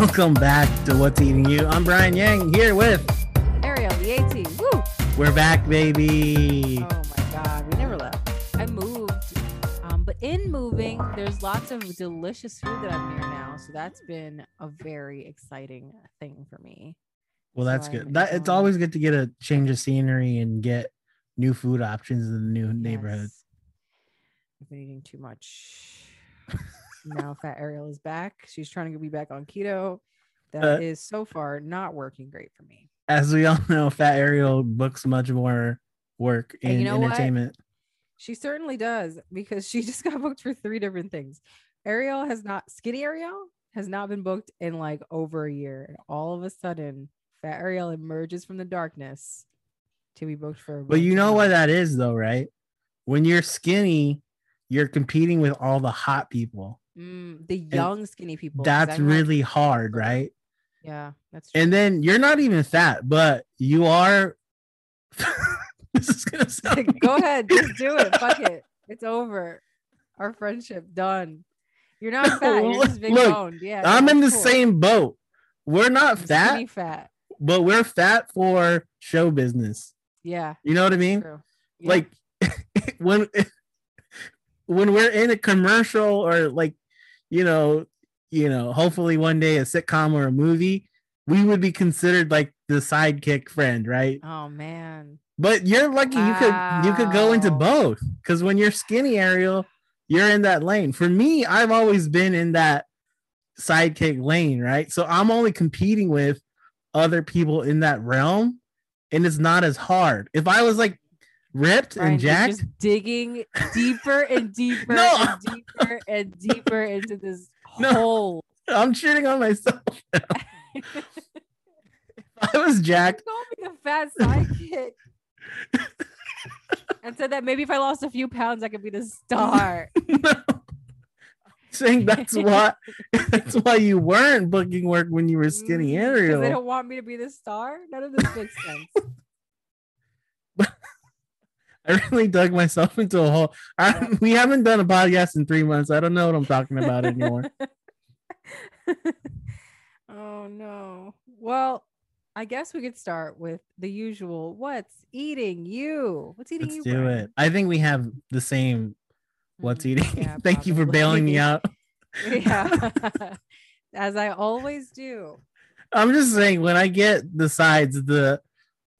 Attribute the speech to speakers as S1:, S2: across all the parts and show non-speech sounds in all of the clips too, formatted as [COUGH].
S1: Welcome back to What's Eating You. I'm Bryan Yang here with
S2: Ariel, Leaty. Woo!
S1: We're back, baby.
S2: Oh my God, we never left. I moved, um, but in moving, there's lots of delicious food that I'm near now. So that's been a very exciting thing for me.
S1: Well, that's
S2: So
S1: good. That it's always good to get a change of scenery and get new food options in the new neighborhood.
S2: I've been eating too much. [LAUGHS] now Fat Ariel is back. She's trying to be back on keto. That is
S1: Uh,
S2: so far not working great for me.
S1: As we all [LAUGHS] know, Fat Ariel books much more work in
S2: you know what?
S1: entertainment.
S2: She certainly does because she [LAUGHS] just got booked for three different things. Ariel has not, skinny Ariel has not been booked in like over a year. And all of a sudden, Fat Ariel emerges from the darkness to be booked for. a
S1: But you know what that is, though, right? When you're skinny, you're competing with all the hot people.
S2: Mm, the young skinny people.
S1: That's really hard, right?
S2: yeah, that's true.
S1: And then you're not even fat, but you are. [LAUGHS] this is gonna [LAUGHS] sound.
S2: Go ahead, just do it. Fuck it. [LAUGHS] It's over. Our friendship done. You're not fat. You're just big
S1: Look,
S2: boned. Yeah.
S1: I'm in the
S2: cool.
S1: same boat. We're not
S2: I'm
S1: fat,
S2: fat.
S1: but we're fat for show business.
S2: Yeah.
S1: You know what I mean?
S2: Yeah.
S1: Like when when we're in a commercial or like you know, you know, hopefully one day a sitcom or a movie, we would be considered like the sidekick friend, right?
S2: Oh man.
S1: But you're lucky you could you could go into both because when you're skinny, Ariel, you're in that lane. For me, I've always been in that sidekick lane, right? So I'm only competing with other people in that realm, and it's not as hard. If I was like ripped
S2: Bryan,
S1: and jacked,
S2: just digging deeper and [LAUGHS] deeper
S1: No.
S2: and deeper and deeper into this [LAUGHS]
S1: No.
S2: hole.
S1: I'm cheating on myself. [LAUGHS] if I was jacked,
S2: Call me the fat sidekick. and said that maybe if I lost a few pounds, I could be the star.
S1: no. saying that's why that's why you weren't booking work when you were skinny,
S2: Mm,
S1: Ariel.
S2: They don't want me to be the star. None of this makes sense.
S1: I really dug myself [LAUGHS] into a hole. I, We haven't done a podcast in three months. I don't know what I'm talking about anymore. [LAUGHS]
S2: oh no. Well, I guess we could start with the usual. What's eating you? What's eating
S1: Let's
S2: you?
S1: do
S2: Bryan?
S1: it. I think we have the same. What's
S2: Mm,
S1: eating?
S2: yeah, [LAUGHS]
S1: Thank you for bailing me out.
S2: yeah. As I always do.
S1: I'm just saying when I get the sides, the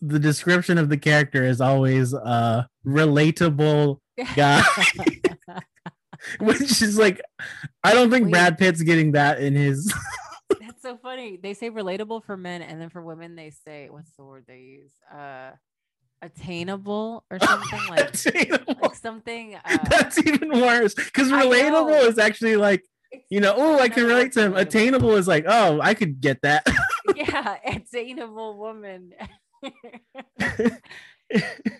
S1: the description of the character is always uh relatable [LAUGHS] guy, [LAUGHS] which is like I don't think
S2: Wait.
S1: Brad Pitt's getting that in his. [LAUGHS]
S2: That's so funny. They say relatable for men, and then for women, they say what's the word they use? Uh attainable or something like
S1: Attainable.
S2: like something uh
S1: That's even worse because relatable is actually like
S2: it's-
S1: you know, oh, I can relate to him. Attainable is like, oh, I could get that.
S2: yeah, attainable woman. [LAUGHS]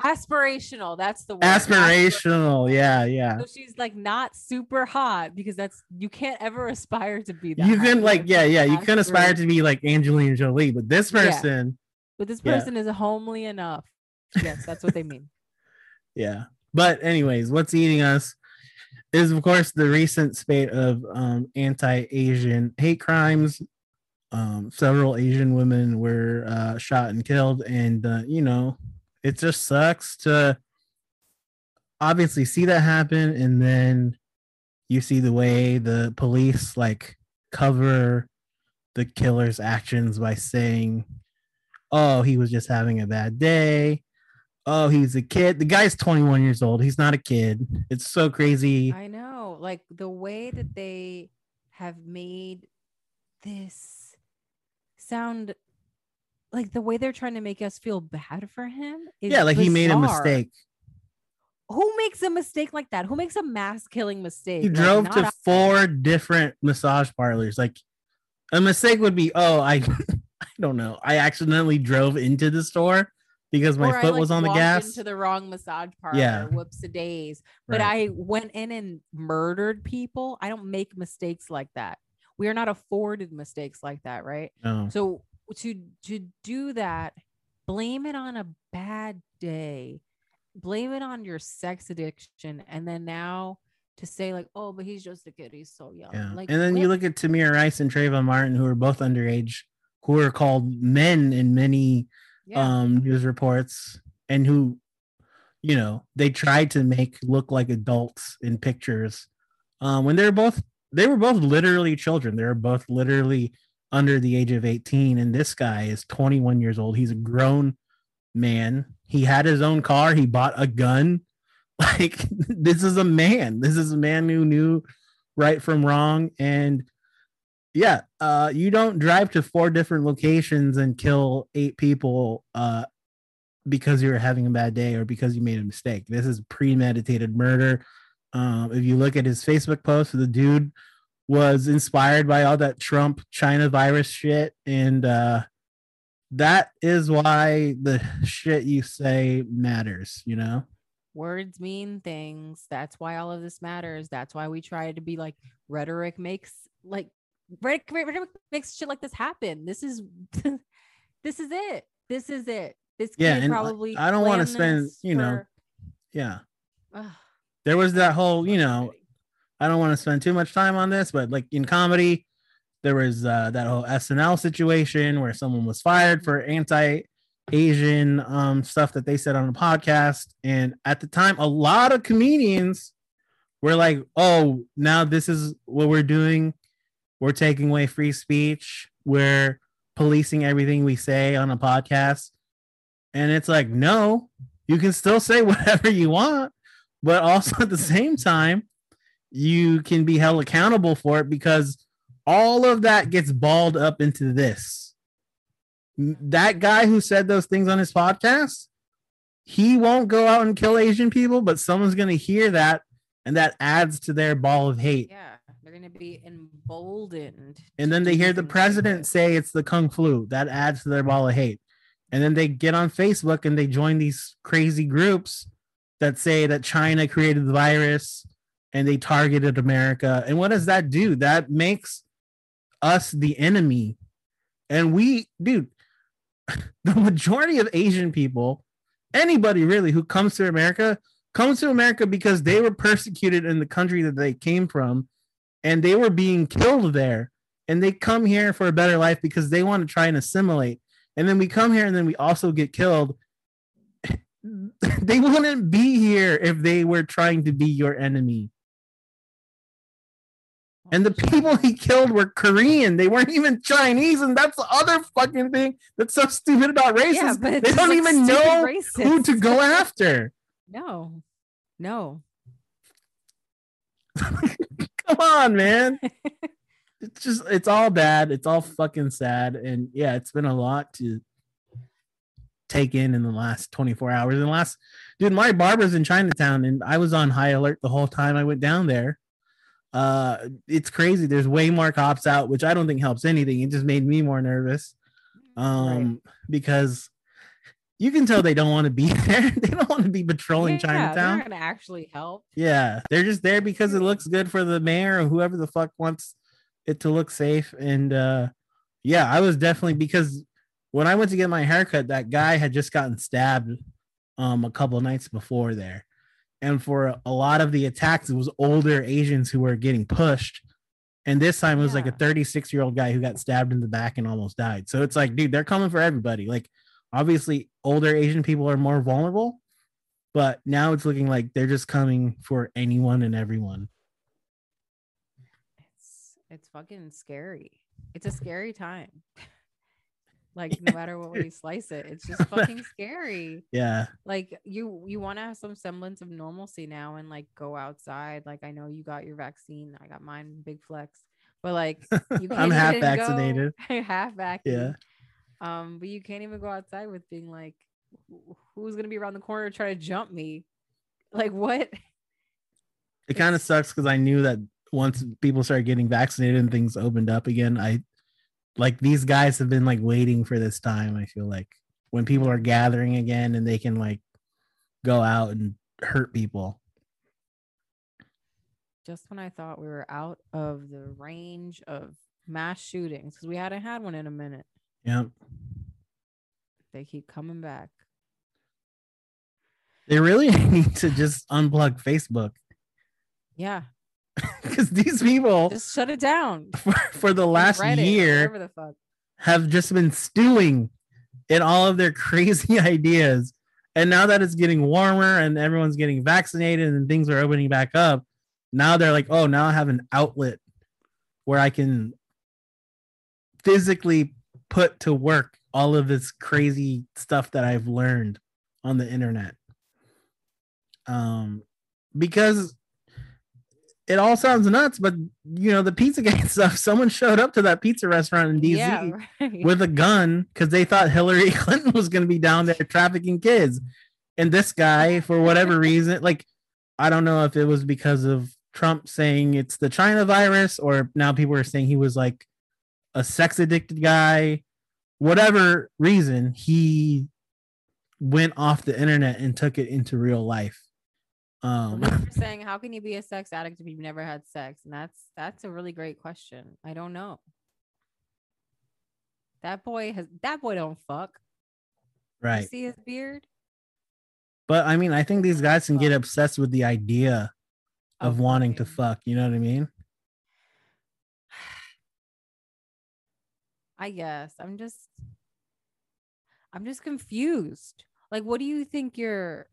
S2: Aspirational. That's the word.
S1: Aspirational, yeah, yeah.
S2: So she's like not super hot because that's you can't ever aspire to be that.
S1: You can like, yeah, yeah. You can aspire to be like Angelina Jolie, but this
S2: Yeah.
S1: person,
S2: But this
S1: yeah.
S2: person is homely enough. Yes, that's what they mean. [LAUGHS]
S1: yeah. But anyways, what's eating us is of course the recent spate of um anti-Asian hate crimes. Um, several Asian women were uh, shot and killed, and uh, you know, it just sucks to obviously see that happen, and then you see the way the police like cover the killer's actions by saying, "Oh, he was just having a bad day." Oh, he's a kid. The guy's 21 years old. He's not a kid. It's so crazy.
S2: I know, like the way that they have made this sound like the way they're trying to make us feel bad for him. Is
S1: yeah, like he made a mistake.
S2: Who makes a mistake like that? Who makes a mass killing mistake?
S1: He drove
S2: not
S1: to
S2: I.
S1: four different massage parlors. Like a mistake would be, oh, I, [LAUGHS] I don't know, I accidentally drove into the store because my
S2: Or I,
S1: foot
S2: like,
S1: was on the gas.
S2: into the wrong massage parlor.
S1: Yeah.
S2: whoops a days. But
S1: Right.
S2: I went in and murdered people. I don't make mistakes like that. We are not afforded mistakes like that, right?
S1: no.
S2: So to to do that, blame it on a bad day, blame it on your sex addiction, and then now to say like, oh, but he's just a kid, he's so young.
S1: Yeah.
S2: Like,
S1: and then you look at Tamir Rice and Trayvon Martin, who are both underage, who are called men in many
S2: yeah,
S1: um news reports, and who, you know, they tried to make look like adults in pictures. Um, when they're both they were both literally children. They were both literally under the age of 18. And this guy is 21 years old. He's a grown man. He had his own car, he bought a gun. [LAUGHS] Like this is a man. This is a man who knew right from wrong. And yeah, uh, you don't drive to four different locations and kill eight people uh because you're having a bad day or because you made a mistake. This is premeditated murder. Um, if you look at his Facebook post, the dude was inspired by all that Trump China virus shit, and uh, that is why the shit you say matters. You know?
S2: words mean things. That's why all of this matters. That's why we try to be like rhetoric makes like rhetoric, rhetoric makes shit like this happen. This is [LAUGHS] this is it. This is it. This
S1: Yeah,
S2: probably
S1: I don't wanna spend, you know,
S2: for-
S1: Yeah.
S2: Ugh,
S1: There was that whole, you know. I don't want to spend too much time on this, but like in comedy, there was uh, that whole SNL situation where someone was fired for anti-Asian um, stuff that they said on a podcast, and at the time, a lot of comedians were like, "Oh, now this is what we're doing. We're taking away free speech. We're policing everything we say on a podcast." And it's like, no, you can still say [LAUGHS] whatever you want, but also at the same time you can be held accountable for it because all of that gets balled up into this. That guy who said those things on his podcast, he won't go out and kill Asian people, but someone's going to hear that and that adds to their ball of hate.
S2: Yeah, they're gonna be emboldened.
S1: And then they hear the president say it's the kung flu. That adds to their ball of hate. And then they get on Facebook and they join these crazy groups that say that China created the virus and they targeted America. And what does that do? That makes us the enemy. And we, dude, [LAUGHS] the majority of Asian people, anybody really who comes to America, comes to America because they were persecuted in the country that they came from and they were being killed there. And they come here for a better life because they want to try and assimilate. And then we come here and then we also get killed. [LAUGHS] they wouldn't be here if they were trying to be your enemy. And the people he killed were Korean. They weren't even Chinese. And that's the other fucking thing that's so stupid about racism.
S2: Yeah,
S1: they don't
S2: like
S1: even know who to go after. [LAUGHS]
S2: No, no. [LAUGHS]
S1: Come on, man. it's just it's all bad. It's all fucking sad. And yeah, it's been a lot to take in in the last 24 hours. And last dude, my barber's in Chinatown and I was on high alert the whole time I went down there. Uh it's crazy. There's way more cops out, which I don't think helps anything. It just made me more nervous. Um because you can tell they don't want to be [LAUGHS] there. they don't want to be patrolling
S2: yeah,
S1: Chinatown.
S2: They're gonna actually help.
S1: Yeah, they're just there because it looks good for the mayor or whoever the fuck wants it to look safe. And uh yeah, I was definitely because when I went to get my haircut, that guy had just gotten stabbed um a couple nights before there. And for a lot of the attacks, it was older Asians who were getting pushed. And this time it was like a 36 year old guy who got stabbed in the back and almost died. So it's like, dude, they're coming for everybody. Like, obviously, older Asian people are more vulnerable, but now it's looking like they're just coming for anyone and everyone.
S2: It's it's fucking scary. It's a scary time. [LAUGHS] like no matter what way you [LAUGHS] slice it, it's just [LAUGHS] fucking scary.
S1: Yeah.
S2: Like you you want to have some semblance of normalcy now and like go outside. Like I know you got your vaccine. I got mine, big flex. But like you [LAUGHS] can't
S1: I'm half
S2: go-
S1: vaccinated.
S2: half vaccinated.
S1: Yeah.
S2: Um, but you can't even go outside with being like, who's gonna be around the corner to try to jump me? Like what?
S1: It kind of sucks because I knew that once people started getting vaccinated and things opened up again, I like these guys have been like waiting for this time. I feel like when people are gathering again and they can like go out and hurt people.
S2: Just when I thought we were out of the range of mass shootings, because we hadn't had one in a minute,
S1: Yep.
S2: they keep coming back.
S1: They really [LAUGHS] need to just unplug Facebook.
S2: Yeah. [LAUGHS]
S1: because these people
S2: Just shut it down. [LAUGHS]
S1: for, for the last
S2: Reddit,
S1: year
S2: the
S1: have just been stewing in all of their [LAUGHS] crazy ideas. And now that it's getting warmer and everyone's getting vaccinated and things are opening back up, now they're like, oh, now I have an outlet where I can physically put to work all of this crazy stuff that I've learned on the internet. Um, because it all sounds nuts, but you know, the pizza Pizzagate [LAUGHS] stuff, someone showed up to that pizza restaurant in DC
S2: Yeah, right.
S1: with a gun because they thought Hillary [LAUGHS] Clinton was going to be down there trafficking kids. And this guy, for whatever [LAUGHS] reason, like, I don't know if it was because of Trump saying it's the China virus or now people are saying he was like a sex addicted guy. Whatever reason, he went off the internet and took it into real life. Um,
S2: You're [LAUGHS] saying how can you be a sex addict if you've never had sex? And that's that's a really great question. I don't know. That boy has that boy don't fuck. You
S1: right.
S2: see his beard?
S1: But I mean, I think these guys can get obsessed with the idea of wanting to fuck. You know what I mean? [SIGHS]
S2: I guess. I'm just I'm just confused. Like what do you think you're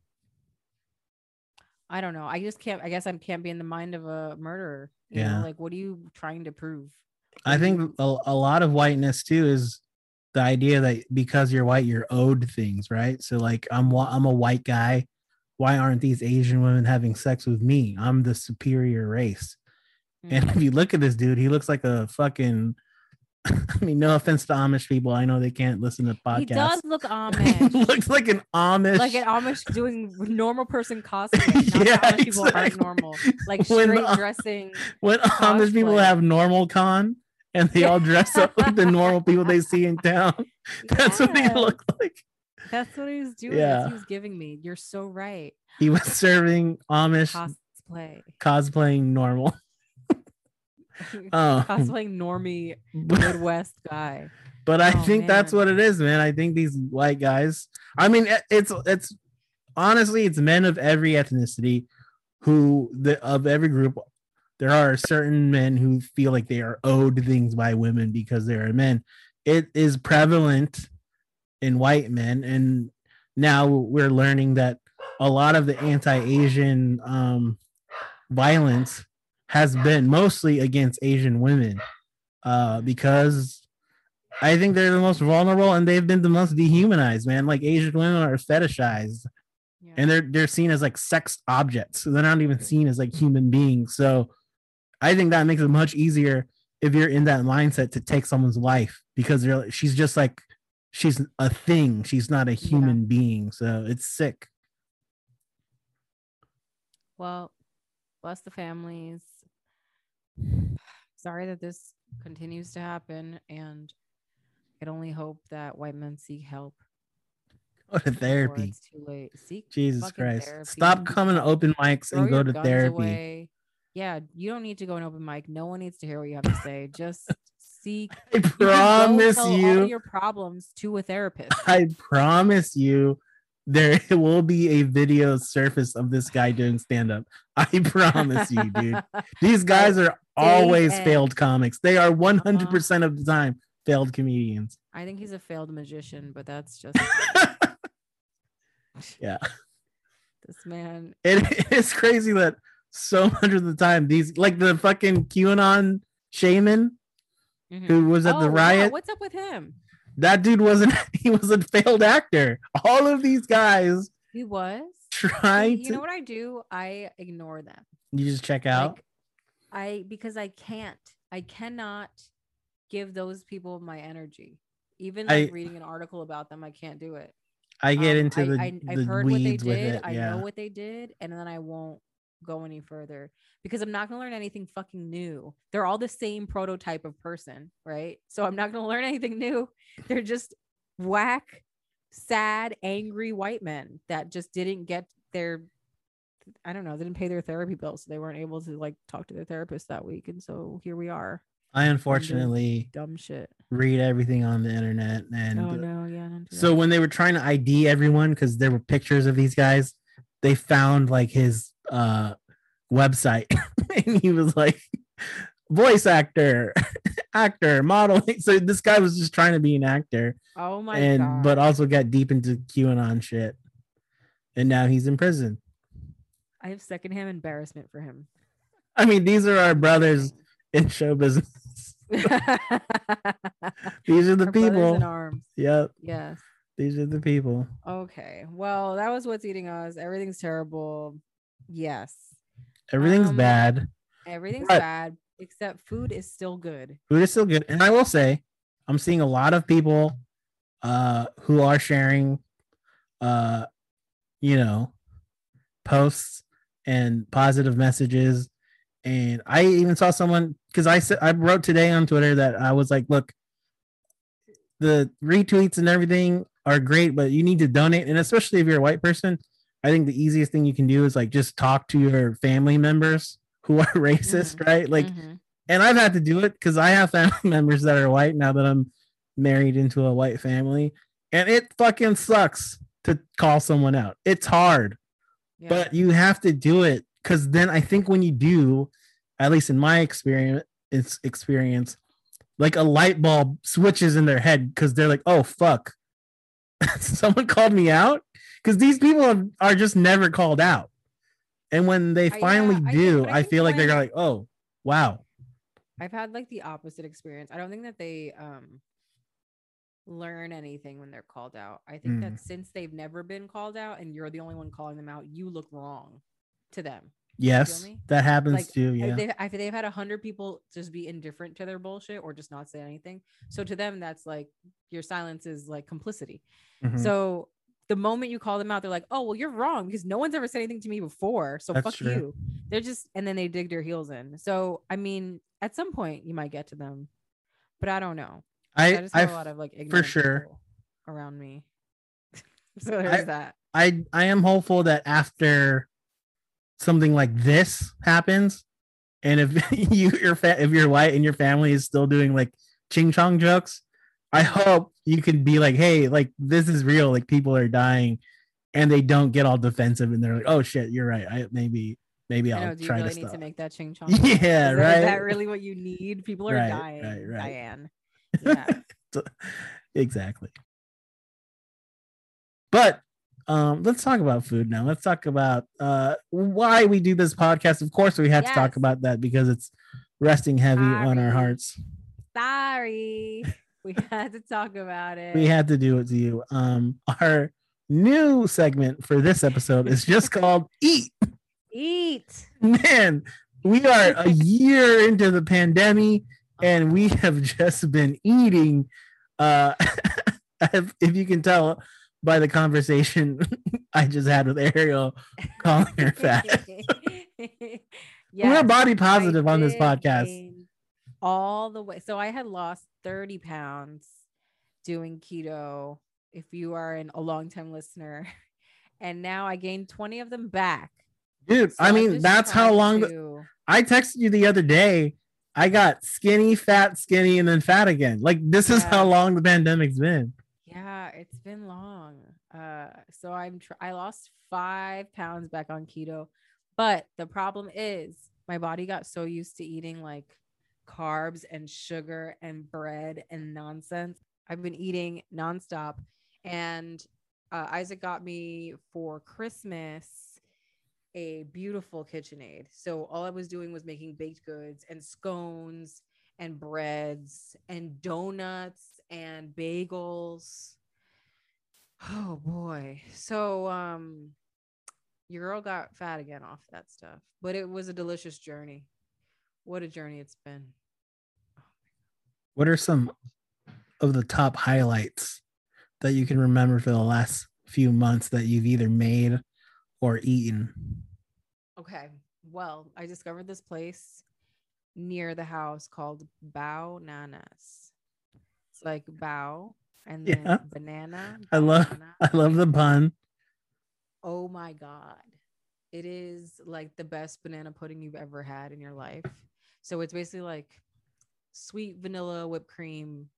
S2: I don't know. I just can't I guess I can't be in the mind of a murderer. You
S1: Yeah.
S2: know, like what are you trying to prove?
S1: I think a, a lot of whiteness too is the idea that because you're white, you're owed things, right? So like I'm I'm a white guy. Why aren't these Asian women having sex with me? I'm the superior race. And
S2: Mm.
S1: if you look at this dude, he looks like a fucking. [LAUGHS] I mean, no offense to Amish people. I know they can't listen to podcasts.
S2: he does look [LAUGHS] Amish.
S1: looks like an Amish.
S2: like an Amish doing normal person cosplay. [LAUGHS]
S1: Yeah,
S2: yeah, Amish people aren't normal. Like
S1: When
S2: straight
S1: the-
S2: dressing.
S1: when Amish people have normal con and they all dress up like the normal people they see in town. That's what he looked like.
S2: That's what he was doing.
S1: Yeah.
S2: That's what he was giving me. You're so right.
S1: He was serving Amish
S2: Cosplay.
S1: cosplaying normal. [LAUGHS] Um,
S2: Cosplaying normie [LAUGHS] Midwest guy.
S1: but I
S2: Oh,
S1: think that's what it is, man. I think these white guys. I mean, it's it's honestly it's men of every ethnicity who the of every group. There are certain men who feel like they are owed things by women because they are men. It is prevalent in white men, and now we're learning that a lot of the anti-Asian um, violence has been mostly against Asian women uh, because I think they're the most vulnerable and they've been the most dehumanized, man. Like Asian women are fetishized
S2: Yeah.
S1: and they're they're seen as like sex objects. So they're not even seen as like human beings. So I think that makes it much easier if you're in that mindset to take someone's life because they're she's just like she's a thing. She's not a human being. So it's sick.
S2: well, bless the families. Sorry that this continues to happen, and I can only hope that white men seek help.
S1: Go to therapy.
S2: It's too late. Seek
S1: Jesus Christ.
S2: therapy.
S1: Stop coming to open mics
S2: throw
S1: and go to therapy.
S2: away. Yeah, you don't need to go an open mic. No one needs to hear what you have to say. [LAUGHS] Just seek.
S1: I
S2: you
S1: promise
S2: all
S1: you.
S2: your problems to a therapist.
S1: I promise you there [LAUGHS] will be a video surface of this guy doing stand up. [LAUGHS] I promise you, dude. These guys are always
S2: and-
S1: failed comics. They are 100% of the time failed comedians.
S2: I think he's a failed magician, but that's just [LAUGHS]
S1: yeah.
S2: this man.
S1: It [LAUGHS] is crazy that so much of the time these like the fucking QAnon shaman
S2: Mhm.
S1: who was at
S2: Oh,
S1: the
S2: yeah,
S1: riot.
S2: What's up with him?
S1: That dude wasn't he was a failed actor. All of these guys
S2: He was.
S1: Try
S2: You
S1: to
S2: know what I do? I ignore them.
S1: you just check out.
S2: Like, I because I can't. I cannot give those people my energy. Even like
S1: I-
S2: reading an article about them, I can't do it.
S1: I get
S2: Um,
S1: into
S2: I,
S1: the
S2: I, i've heard what they did.
S1: it.
S2: I know what they did, and then I won't go any further because I'm not gonna learn anything fucking new. They're all the same prototype of person, right? So I'm not gonna learn anything new. They're just whack, sad, angry white men that just didn't get their I don't know, they didn't pay their therapy bills, so they weren't able to like talk to their therapist that week. And so here we are.
S1: I unfortunately
S2: Dumb shit.
S1: read everything on the internet and
S2: Oh no, yeah.
S1: So when they were trying to ID everyone because there were pictures of these guys, they found like his uh website [LAUGHS] and he was like voice actor [LAUGHS] actor modeling [LAUGHS] so this guy was just trying to be an actor
S2: Oh my
S1: and
S2: god.
S1: but also got deep into qanon shit and now he's in prison
S2: I have secondhand embarrassment for him.
S1: i mean these are our brothers in show business [LAUGHS] these are the
S2: Our brothers in
S1: people
S2: arms.
S1: yep
S2: Yes.
S1: these are the people
S2: Okay. Well, that was what's eating us. Everything's terrible. Yes.
S1: everything's
S2: Um,
S1: bad
S2: Everything's
S1: But-
S2: bad except food is still good.
S1: food is still good. And i will say i'm seeing a lot of people uh who are sharing uh you know posts and positive messages. And i even saw someone because i said i wrote today on twitter that i was like look the retweets and everything are great but you need to donate. And especially if you're a white person i think the easiest thing you can do is like just talk to your family members who are [LAUGHS] racist right? Like
S2: Mhm.
S1: and I've had to do it because I have [LAUGHS] family members that are white now that I'm married into a white family, and it fucking sucks to call someone out. It's hard,
S2: Yeah.
S1: but you have to do it because then I think when you do, at least in my experience, experience, like a light bulb switches in their head because they're like, "Oh fuck, [LAUGHS] someone called me out," because these people are just never called out, and when they finally
S2: I think-
S1: do,
S2: I
S1: I feel like they're like, "Oh wow."
S2: I've had like the opposite experience. I don't think that they um learn anything when they're called out. I think
S1: Mm.
S2: that since they've never been called out and you're the only one calling them out, you look wrong to them.
S1: Yes, that happens
S2: Like
S1: too. Yeah.
S2: they've, I, they've had a hundred people just be indifferent to their bullshit or just not say anything. So to them, that's like your silence is like complicity.
S1: Mhm.
S2: So the moment you call them out, they're like, "Oh, well, you're wrong because no one's ever said anything to me before." So
S1: That's
S2: fuck
S1: true.
S2: you. They're just, and then they dig their heels in. So I mean, at some point you might get to them, but I don't know. I,
S1: I
S2: just have
S1: I
S2: a lot of like ignorant
S1: sure.
S2: around me. [LAUGHS] so there's that.
S1: I I am hopeful that after something like this happens, and if [LAUGHS] you your fa- if you're white and your family is still doing like ching chong jokes, I hope you can be like, hey, like this is real. Like people are dying, and they don't get all defensive and they're like, oh shit, you're right. I maybe maybe
S2: I
S1: I'll
S2: know. Do you
S1: try
S2: really
S1: to
S2: need to make that ching chong? [LAUGHS]
S1: Yeah?
S2: Is that- Is that really what you need? People are
S1: Right,
S2: dying,
S1: right, right.
S2: Diane. [LAUGHS] Yeah.
S1: exactly. But um, let's talk about food now. Let's talk about uh, why we do this podcast. Of course, we had to talk about that because it's resting heavy on our hearts.
S2: Sorry, [LAUGHS] we [LAUGHS] had to talk about it.
S1: We had to do it to you. Um, our new segment for this episode is just called [LAUGHS] "Eat."
S2: eat.
S1: Man, we are a year into the pandemic, and we have just been eating. Uh, [LAUGHS] if, if you can tell by the conversation I just had with Ariel, calling her fat. We're
S2: Yes,
S1: body
S2: I
S1: positive on this podcast.
S2: All the way. So I had lost 30 pounds doing keto. If you are an, a long time listener, [LAUGHS] and now I gained 20 of them back.
S1: Dude,
S2: So
S1: I mean, that's how long the- I texted you the other day. I got skinny, fat, skinny, and then fat again. Like this is how long the pandemic's been.
S2: Yeah, it's been long. Uh, so I'm tr- I lost five pounds back on keto, but the problem is my body got so used to eating like carbs and sugar and bread and nonsense. I've been eating nonstop, and uh, Isaac got me for Christmas a beautiful KitchenAid. So all I was doing was making baked goods and scones and breads and donuts and bagels. Oh boy. So um your girl got fat again off that stuff, but it was a delicious journey. What a journey it's been.
S1: Oh what are some of the top highlights that you can remember for the last few months that you've either made or eaten?
S2: Okay. Well, I discovered this place near the house called Bao Nanas. It's like bao and then
S1: Yeah.
S2: banana.
S1: I love-
S2: banana. [LAUGHS]
S1: I love the bun.
S2: Oh my God. It is like the best banana pudding you've ever had in your life. So it's basically like sweet vanilla whipped cream,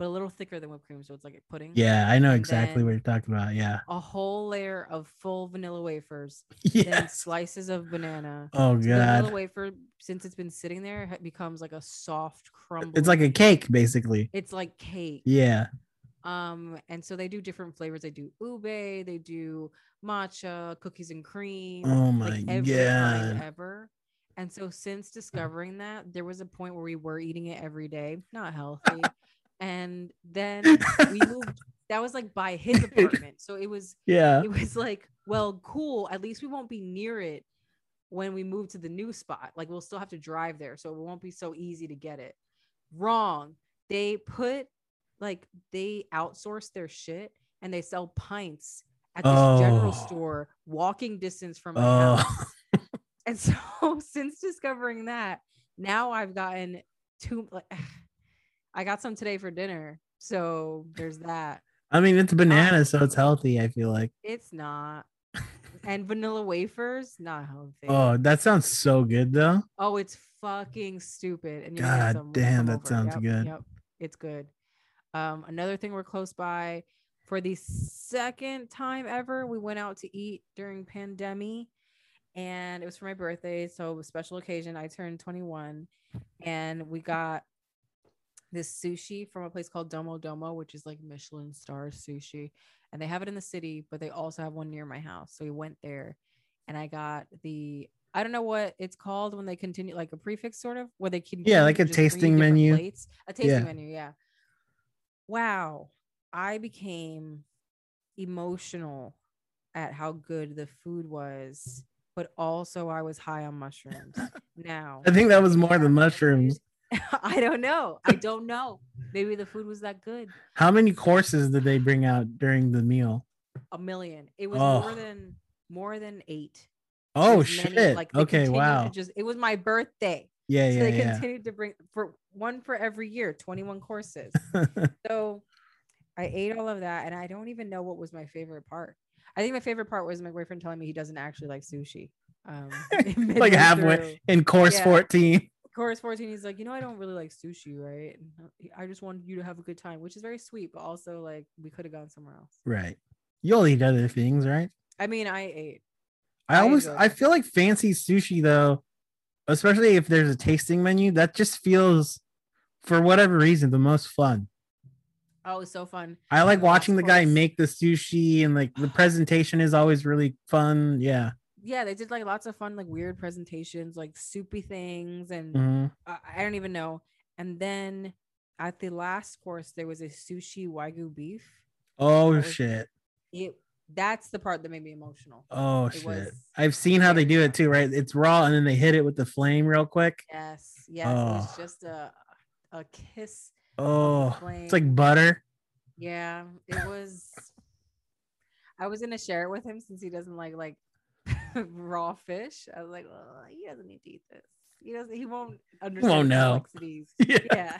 S2: but a little thicker than whipped cream, so it's like a pudding.
S1: Yeah, I know exactly what you're talking about. Yeah.
S2: A whole layer of full vanilla wafers, [LAUGHS] then slices of banana.
S1: Oh
S2: So the vanilla wafer, since it's been sitting there, it becomes like a soft crumble.
S1: It's like a cake, basically.
S2: It's like cake.
S1: Yeah.
S2: Um, and so they do different flavors. They do ube, they do matcha, cookies and cream.
S1: Oh my
S2: like
S1: god.
S2: ever. And so since [LAUGHS] discovering that, there was a point where we were eating it every day, not healthy. [LAUGHS] and [LAUGHS] then we moved. That was like by his apartment. So it was
S1: Yeah.
S2: it was like, well, cool. At least we won't be near it when we move to the new spot. Like we'll still have to drive there, so it won't be so easy to get it. Wrong. They put like they outsource their shit and they sell pints at this general
S1: Oh.
S2: store, walking distance from my
S1: Oh.
S2: house. And so [LAUGHS] since discovering that, now I've gotten two like [SIGHS] I got some today for dinner. So there's that.
S1: I mean, it's banana, so it's healthy. I feel like.
S2: It's not. [LAUGHS] and vanilla wafers, not healthy.
S1: Oh, that sounds so good, though.
S2: Oh, it's fucking stupid. And you're gonna get
S1: God
S2: some
S1: damn, that
S2: over.
S1: sounds
S2: Yep,
S1: good.
S2: Yep, it's good. Um, another thing we're close by for the second time ever, we went out to eat during pandemic, and it was for my birthday, so a special occasion. I turned 21, [LAUGHS] and we got this sushi from a place called Domo Domo, which is like Michelin star sushi, and they have it in the city, but they also have one near my house. So we went there, and I got the I don't know what it's called when they continue like a prefix sort of where they can
S1: Yeah, like a
S2: just bring you
S1: tasting menu.
S2: plates. A tasting
S1: Yeah.
S2: menu, yeah. Wow, I became emotional at how good the food was, but also I was high on mushrooms. [LAUGHS] now
S1: I think that was more than mushrooms. [LAUGHS]
S2: I don't know. I don't know. Maybe the food was that good.
S1: How many courses did they bring out during the meal?
S2: A million. It was
S1: Oh.
S2: more than more than eight.
S1: Oh shit!
S2: many, like,
S1: okay, wow.
S2: Just it was my birthday.
S1: Yeah,
S2: so
S1: yeah, So
S2: they
S1: yeah.
S2: continued to bring for one for every year, 21 courses. [LAUGHS] so I ate all of that and I don't even know what was my favorite part. I think my favorite part was my boyfriend telling me he doesn't actually like sushi. Um [LAUGHS] [LAUGHS]
S1: like halfway in course
S2: Yeah.
S1: 14.
S2: Chorus 14, he's like, you know, I don't really like sushi, right? Uh, I just wanted you to have a good time, which is very sweet, but also like we could have gone somewhere else.
S1: Right. You'll eat other things, right?
S2: I mean, I ate.
S1: I
S2: I
S1: always I feel like fancy sushi though, especially if there's a tasting menu, that just feels for whatever reason the most fun.
S2: Oh, it was so fun.
S1: I like watching the guy make the sushi and like the presentation is always really fun. Yeah.
S2: Yeah, they did like lots of fun, like weird presentations, like soupy things, and
S1: Mhm.
S2: I, I don't even know. And then at the last course, there was a sushi wagyu beef.
S1: Oh
S2: was-
S1: shit.
S2: It that's the part that made me emotional.
S1: Oh
S2: It
S1: shit.
S2: was
S1: I've seen how they do it too, right? It's raw and then they hit it with the flame real quick.
S2: Yes, yes, it was
S1: Oh.
S2: just a a kiss.
S1: Oh, it's like butter.
S2: Yeah, it was. I was gonna share it with him since he doesn't like like [LAUGHS] raw fish. I was like, well, he doesn't need to eat this. He doesn't. He won't understand the
S1: know.
S2: complexities. [LAUGHS]
S1: Yeah.
S2: Yeah,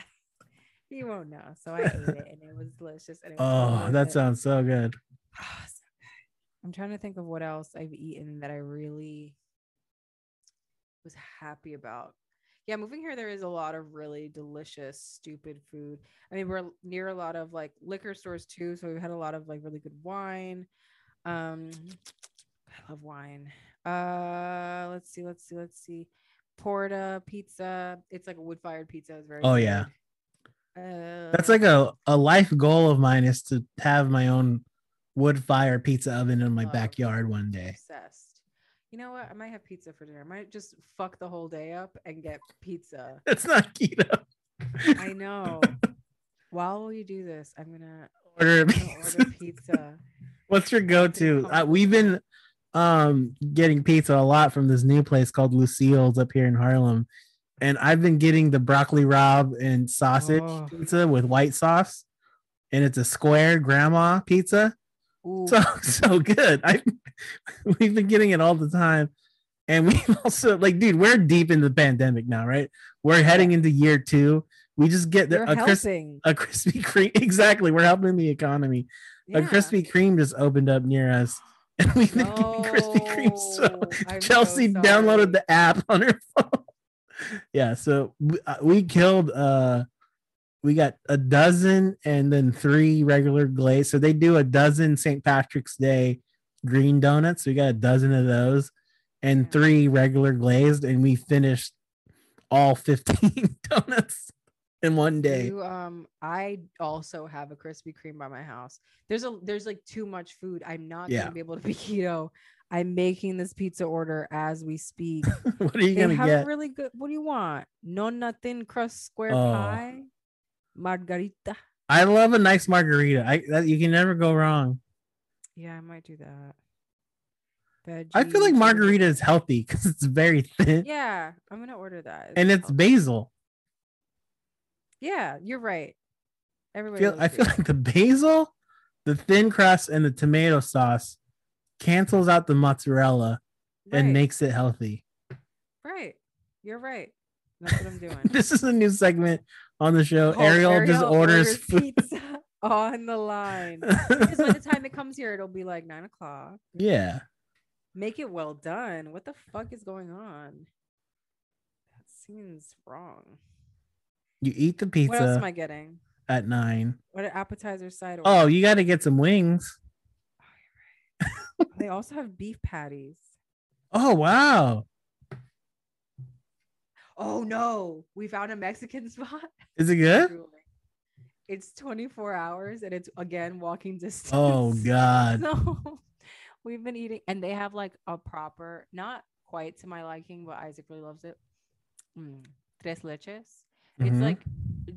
S2: he won't know. So I ate it, and it was delicious. And it was
S1: Oh, that
S2: it.
S1: sounds so good.
S2: Ah, so good. I'm trying to think of what else I've eaten that I really was happy about. Yeah, moving here, there is a lot of really delicious, stupid food. I mean, we're near a lot of like liquor stores too, so we've had a lot of like really good wine. Um, I love wine. Uh, let's see, let's see, let's see. Porta pizza. It's like a wood fired pizza. It's very.
S1: Oh, yeah.
S2: Uh,
S1: That's like a, a life goal of mine is to have my own wood fire pizza oven in my
S2: Love.
S1: backyard one day.
S2: obsessed. You know what? I might have pizza for dinner. I might just fuck the whole day up and get pizza. [LAUGHS]
S1: It's not keto.
S2: I know. [LAUGHS] While you do this, I'm gonna,
S1: Order
S2: I'm gonna
S1: pizza.
S2: order pizza. [LAUGHS]
S1: What's your go-to? Uh, we've been um getting pizza a lot from this new place called Lucille's up here in Harlem. And I've been getting the broccoli rabe and sausage
S2: Oh.
S1: pizza with white sauce. And it's a square grandma pizza.
S2: Ooh,
S1: So [LAUGHS] so good. I [LAUGHS] we've been getting it all the time. And [LAUGHS] we've also like, dude, we're deep in the pandemic now, right? We're heading into year two. We just get the, a
S2: helping.
S1: a Krispy Kreme. Exactly. We're helping the economy. A
S2: Yeah.
S1: Krispy Kreme just opened up near us. And we've been getting Krispy Kreme. So
S2: I'm
S1: Chelsea
S2: sorry.
S1: downloaded the app on her phone. yeah. So we, uh, we killed uh we got a dozen and then three regular glazed. So they do a dozen St. Patrick's Day green donuts. We got a dozen of those and three regular glazed, and we finished all [LAUGHS] 15 donuts in one day.
S2: You, um, I also have a Krispy Kreme by my house. There's a there's like too much food. I'm not
S1: Yeah.
S2: gonna be able to be [LAUGHS] keto. I'm making this pizza order as we speak. [LAUGHS]
S1: what are you
S2: they
S1: gonna
S2: have
S1: get?
S2: really good. What do you want? No nothing crust square
S1: Oh.
S2: pie, margarita.
S1: I love a nice margarita. I that you can never go wrong.
S2: Yeah, I might do that. Veggie,
S1: I feel like
S2: chicken
S1: margarita is healthy [LAUGHS] because it's very thin
S2: Yeah, I'm gonna order that.
S1: and it's
S2: healthy.
S1: basil.
S2: Yeah, you're right.
S1: I
S2: Everybody.
S1: feel, I feel
S2: basil.
S1: like the basil, the thin crust, and the tomato sauce cancels out the mozzarella and makes it healthy.
S2: right. You're right. That's what I'm doing. [LAUGHS]
S1: This is a new segment on the show.
S2: called
S1: Ariel, just orders [LAUGHS]
S2: pizza on the line. Because by the [LAUGHS] time it comes here, it'll be like nine o'clock.
S1: yeah.
S2: Make it well done. What the fuck is going on? That seems wrong.
S1: You eat the pizza.
S2: What else am I getting?
S1: at nine.
S2: What are appetizer side?
S1: Oh,
S2: order?
S1: you got to get some wings.
S2: Oh, they also have beef patties. [LAUGHS]
S1: Oh, wow.
S2: Oh no, we found a Mexican [LAUGHS] spot.
S1: Is it good?
S2: It's 24 hours and it's again walking distance.
S1: Oh, [LAUGHS] God.
S2: So we've been eating, and they have like a proper, not quite to my liking, but Isaac really loves it. Mm, tres leches. It's
S1: Mhm.
S2: like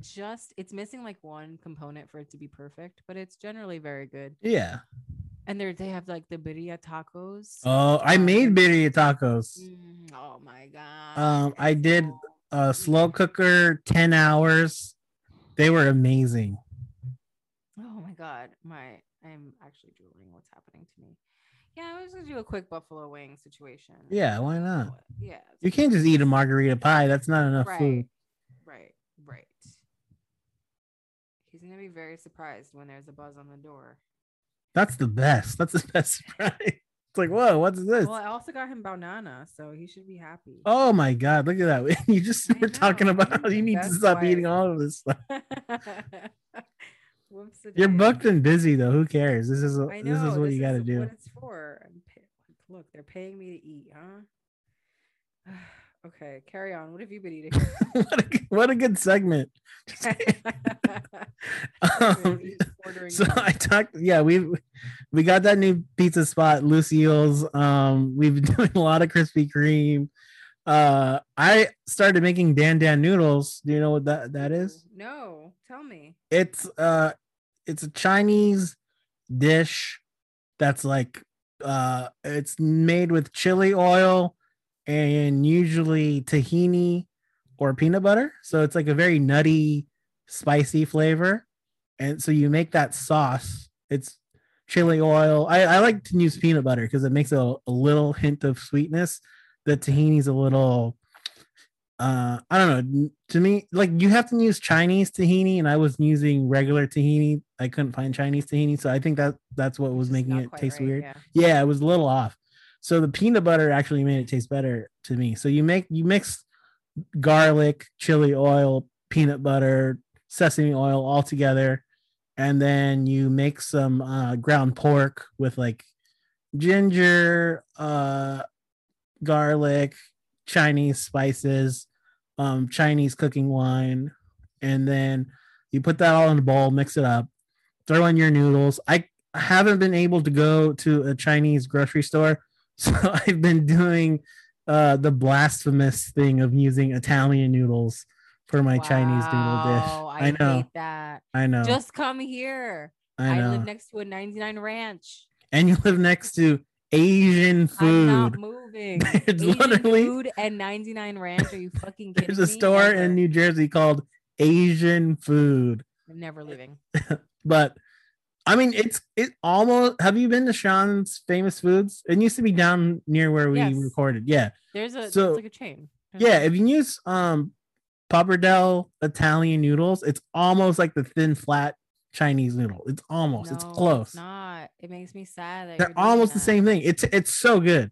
S2: just, it's missing like one component for it to be perfect, but it's generally very good.
S1: Yeah.
S2: And they they have like the birria tacos.
S1: Oh, I
S2: Um,
S1: made birria tacos.
S2: Mm, oh my god.
S1: Um, I did A slow cooker, 10 hours. They were amazing.
S2: Oh my god, my I'm actually drooling. What's happening to me? Yeah, I was gonna do a quick buffalo wing situation.
S1: Yeah, why not?
S2: Yeah.
S1: You can't just eat a margarita pie. That's not enough
S2: right,
S1: food.
S2: right, right. He's gonna be very surprised when there's a buzz on the door.
S1: That's the best. That's the [LAUGHS] best surprise. It's like, whoa, what's this?
S2: Well, I also got him banana, so he should be happy.
S1: Oh my god, look at that. [LAUGHS] You just were talking about how you need to stop eating all of this stuff. [LAUGHS] You're booked and busy though. Who cares? This is
S2: I know.
S1: this is what
S2: this
S1: you got to do.
S2: What it's for. Look, they're paying me to eat, huh? [SIGHS] [SIGHS] [SIGHS] okay, carry on. What have you been eating? [LAUGHS]
S1: what, a, good- what a good segment. [LAUGHS] [LAUGHS] Um, so. I talked. Yeah, we we got that new pizza spot, Lucille's. Um, we've been doing a lot of Krispy Kreme. Uh, I started making Dan Dan noodles. Do you know what that that is?
S2: No, tell me.
S1: It's uh, it's a Chinese dish that's like uh, it's made with chili oil and usually tahini or peanut butter. So it's like a very nutty, spicy flavor. And so you make that sauce. It's chili oil. I, I like to use peanut butter because it makes a, a little hint of sweetness. The tahini's a little uh I don't know. To me, like you have to use Chinese tahini, and I was using regular tahini. I couldn't find Chinese tahini, so I think that that's what was
S2: It's
S1: making it taste
S2: right,
S1: weird
S2: Yeah.
S1: yeah it was a little off so the peanut butter actually made it taste better to me. So you make you mix garlic chili oil peanut butter sesame oil all together and then you make some uh, ground pork with like ginger uh garlic chinese spices um chinese cooking wine and then you put that all in a bowl mix it up throw in your noodles. I haven't been able to go to a Chinese grocery store, [LAUGHS] so I've been doing uh, the blasphemous thing of using Italian noodles for my Chinese noodle dish.
S2: Wow,
S1: I, know,
S2: hate that.
S1: I know,
S2: Just come here.
S1: I
S2: I, live next to a 99 ranch.
S1: and you live next to Asian
S2: I'm not
S1: food.
S2: moving. [LAUGHS]
S1: There's
S2: Asian
S1: literally-
S2: food and 99 ranch. Are you fucking [LAUGHS] kidding me?
S1: There's a store
S2: Never.
S1: in New Jersey called Asian Food,
S2: I'm never leaving.
S1: but I mean, it's it almost. Have you been to Xi'an's Famous Foods? It used to be down near where we
S2: Yes.
S1: recorded. Yeah,
S2: There's a
S1: So-
S2: it's like a chain.
S1: Yeah, if you use um Pappardelle Italian noodles, it's almost like the thin flat Chinese noodle. It's almost, it's
S2: No,
S1: close.
S2: not. It makes me sad. That
S1: They're almost the same thing. It's it's so good.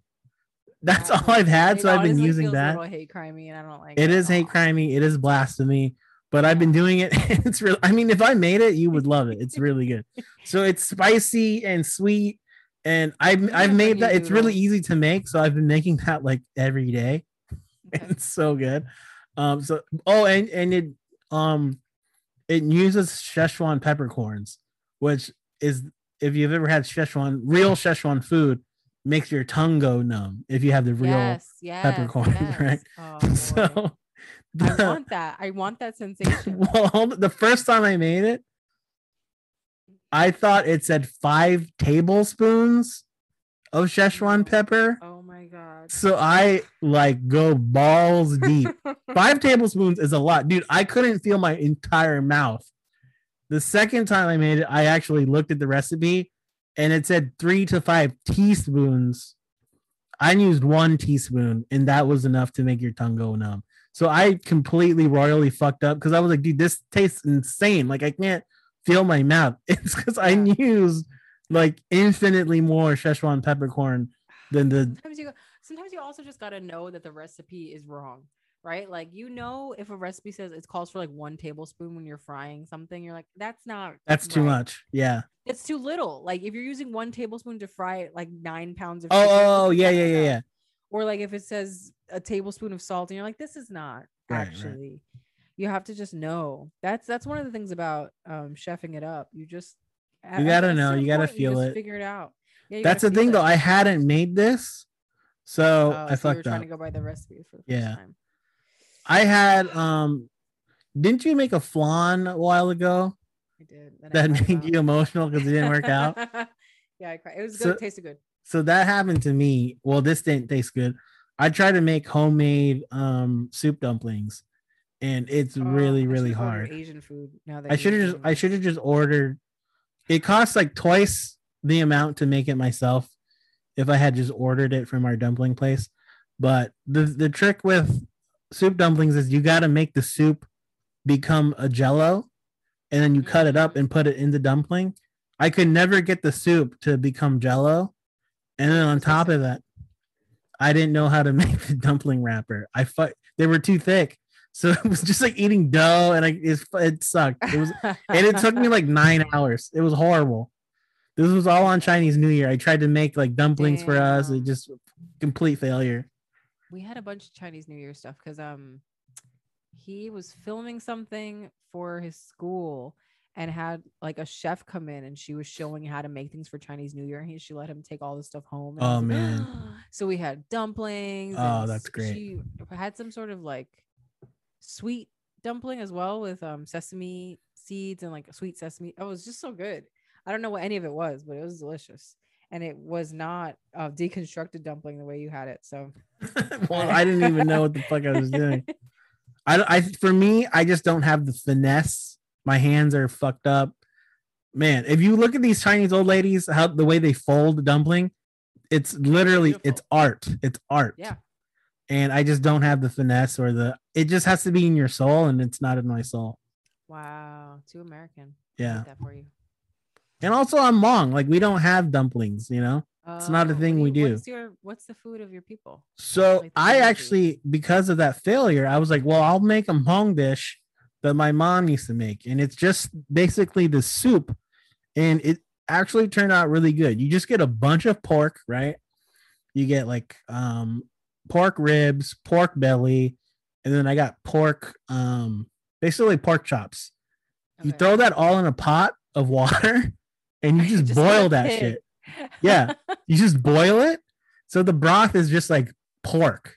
S1: That's all I've had,
S2: it
S1: so I've been using that.
S2: hate crimey, and I don't like
S1: It
S2: it
S1: is hate crimey. It is blasphemy. But I've been doing it. [LAUGHS] It's real. I mean, if I made it, you would love it. It's really good. So it's spicy and sweet, and I've I've made that. It's really easy to make, so I've been making that like every day. [LAUGHS] It's so good. Um. So oh, and and it um, it uses Szechuan peppercorns, which is if you've ever had Szechuan real Szechuan food, makes your tongue go numb if you have the real
S2: yes, yes,
S1: peppercorn, [LAUGHS]
S2: yes.
S1: right?
S2: Oh,
S1: so.
S2: I [LAUGHS] want that. I want that sensation. [LAUGHS]
S1: well, the first time I made it, I thought it said five tablespoons of Szechuan mm. pepper.
S2: Oh my god.
S1: So I like go balls deep. [LAUGHS] Five tablespoons is a lot, dude. I couldn't feel my entire mouth. The second time I made it, I actually looked at the recipe and it said three to five teaspoons. I used one teaspoon, and that was enough to make your tongue go numb. So I completely royally fucked up because I was like, dude, this tastes insane. Like I can't feel my mouth. [LAUGHS] It's because I used like infinitely more Szechuan peppercorn than the
S2: sometimes you sometimes you also just gotta know that the recipe is wrong right like you know if a recipe says it calls for like one tablespoon when you're frying something you're like that's not
S1: that's too
S2: right.
S1: much. Yeah.
S2: it's too little like if you're using one tablespoon to fry like nine pounds of
S1: Oh, oh,
S2: oh is
S1: yeah, yeah, yeah, yeah.
S2: Or like if it says a tablespoon of salt and you're like this is not
S1: Right, right.
S2: actually you have to just know that's that's one of the things about um chefing it up you just
S1: You gotta know, you gotta
S2: point,
S1: feel
S2: just
S1: it.
S2: figure it out yeah,
S1: That's the thing, though. I hadn't made this, so
S2: Oh,
S1: I
S2: so you were
S1: fucked
S2: trying
S1: up.
S2: to go by the recipe for the first
S1: Yeah.
S2: time.
S1: I had um, didn't you make a flan a while ago
S2: I did.
S1: that made
S2: about
S1: you emotional because it didn't work out? [LAUGHS]
S2: yeah, I cried. It was
S1: So-
S2: good. It tasted good.
S1: So that happened to me. Well, this didn't taste good. I tried to make homemade um soup dumplings, and it's
S2: Oh,
S1: really really hard.
S2: Asian food. Now that
S1: I should have just I should have just ordered. It costs like twice the amount to make it myself if I had just ordered it from our dumpling place. But the the trick with soup dumplings is you got to make the soup become a jello and then you cut it up
S2: Mhm.
S1: and put it in the dumpling. I could never get the soup to become jello. And then on top of that, I didn't know how to [LAUGHS] make the dumpling wrapper. I fu- they were too thick. So [LAUGHS] it was just like eating dough and I it, it sucked. It was and it took me like nine hours. It was horrible. This was all on Chinese New Year. I tried to make like dumplings for us. It just complete failure.
S2: we had a bunch of Chinese New Year stuff because um he was filming something for his school and had like a chef come in and she was showing how to make things for Chinese New Year and he she let him take all the stuff home.
S1: Oh,
S2: was
S1: man. [GASPS]
S2: so we had dumplings.
S1: Oh, that's great.
S2: She had some sort of like sweet dumpling as well with um sesame seeds and like sweet sesame. Oh, it was just so good. I don't know what any of it was, but it was delicious. And it was not a deconstructed dumpling the way you had it. So [LAUGHS]
S1: well, I didn't even know what the fuck I was doing. I, I for me, I just don't have the finesse. My hands are fucked up. Man, if you look at these Chinese old ladies, how the way they fold the dumpling, it's literally it's art. It's art.
S2: Yeah.
S1: And I just don't have the finesse or the. It just has to be in your soul, and it's not in my soul.
S2: wow, too American.
S1: Yeah.
S2: that for you.
S1: And also, I'm Hmong. Like we don't have dumplings, you know. It's not a
S2: Oh,
S1: thing we do.
S2: What's your what's the food of your people?
S1: So
S2: Like
S1: I actually, because of that failure, I was like, well, I'll make a Hmong dish that my mom used to make, and it's just basically the soup, and it actually turned out really good. You just get a bunch of pork, right? You get like um pork ribs, pork belly, and then I got pork, um, basically pork chops. You throw that all in a pot of water, [LAUGHS] and you [LAUGHS] just,
S2: Just
S1: boil that
S2: pig.
S1: shit. Yeah. You just boil it. So the broth is just like pork.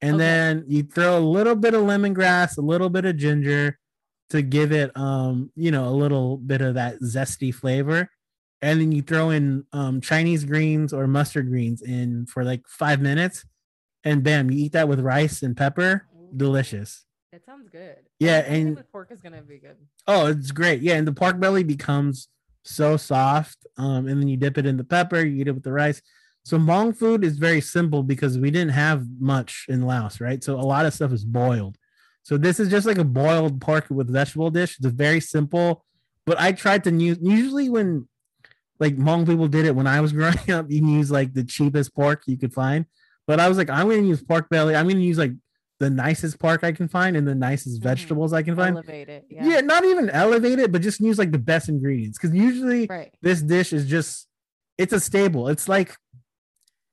S1: And
S2: Okay.
S1: then you throw a little bit of lemongrass, a little bit of ginger to give it um, you know, a little bit of that zesty flavor. And then you throw in um Chinese greens or mustard greens in for like 5 minutes and bam, you eat that with rice and pepper.
S2: Ooh,
S1: Delicious.
S2: That sounds good.
S1: Yeah, and-
S2: the pork is gonna be good.
S1: Oh, it's great. Yeah, and the pork belly becomes so soft. Um, and then you dip it in the pepper, you eat it with the rice. So Hmong food is very simple because we didn't have much in Laos, right? So a lot of stuff is boiled. So this is just like a boiled pork with vegetable dish. It's very simple, but I tried to use usually when like Hmong people did it when I was [LAUGHS] growing up, you can use like the cheapest pork you could find. But I was like, I'm gonna use pork belly. I'm gonna use like the nicest pork I can find and the nicest
S2: Mhm.
S1: vegetables I can find.
S2: Elevate it.
S1: yeah.
S2: Yeah.
S1: not even elevate it, but just use like the best ingredients. Because usually
S2: Right.
S1: this dish is just it's a staple. It's like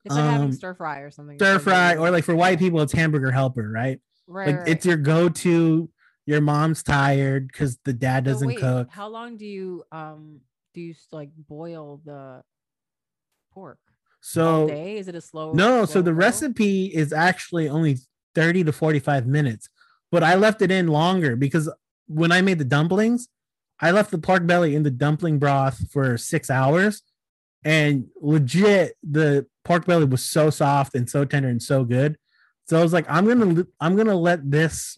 S2: It's like having
S1: um,
S2: stir fry or something.
S1: stir fry, or like for white people, it's hamburger helper, right?
S2: right,
S1: like
S2: right,
S1: it's your go-to. Your mom's tired because the dad doesn't
S2: wait,
S1: cook.
S2: How long do you um do you like boil the pork?
S1: So
S2: day? Is it a slow?
S1: no, so the
S2: boil?
S1: recipe is actually only 30 to 45 minutes, but I left it in longer because when I made the dumplings, I left the pork belly in the dumpling broth for six hours. And legit, the pork belly was so soft and so tender and so good. So I was like, I'm gonna I'm gonna let this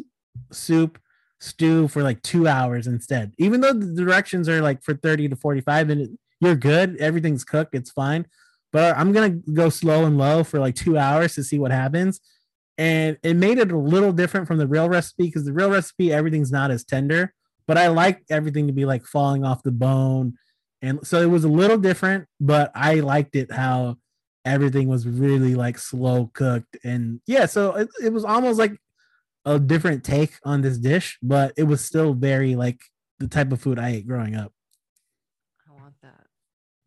S1: soup stew for like two hours instead. Even though the directions are like for 30 to 45 minutes, you're good, everything's cooked, it's fine. But I'm gonna go slow and low for like two hours to see what happens. And it made it a little different from the real recipe because the real recipe, everything's not as tender, but I like everything to be like falling off the bone. And so it was a little different, but I liked it how everything was really like slow cooked. And yeah, so it, it was almost like a different take on this dish, but it was still very like the type of food I ate growing up.
S2: I want that.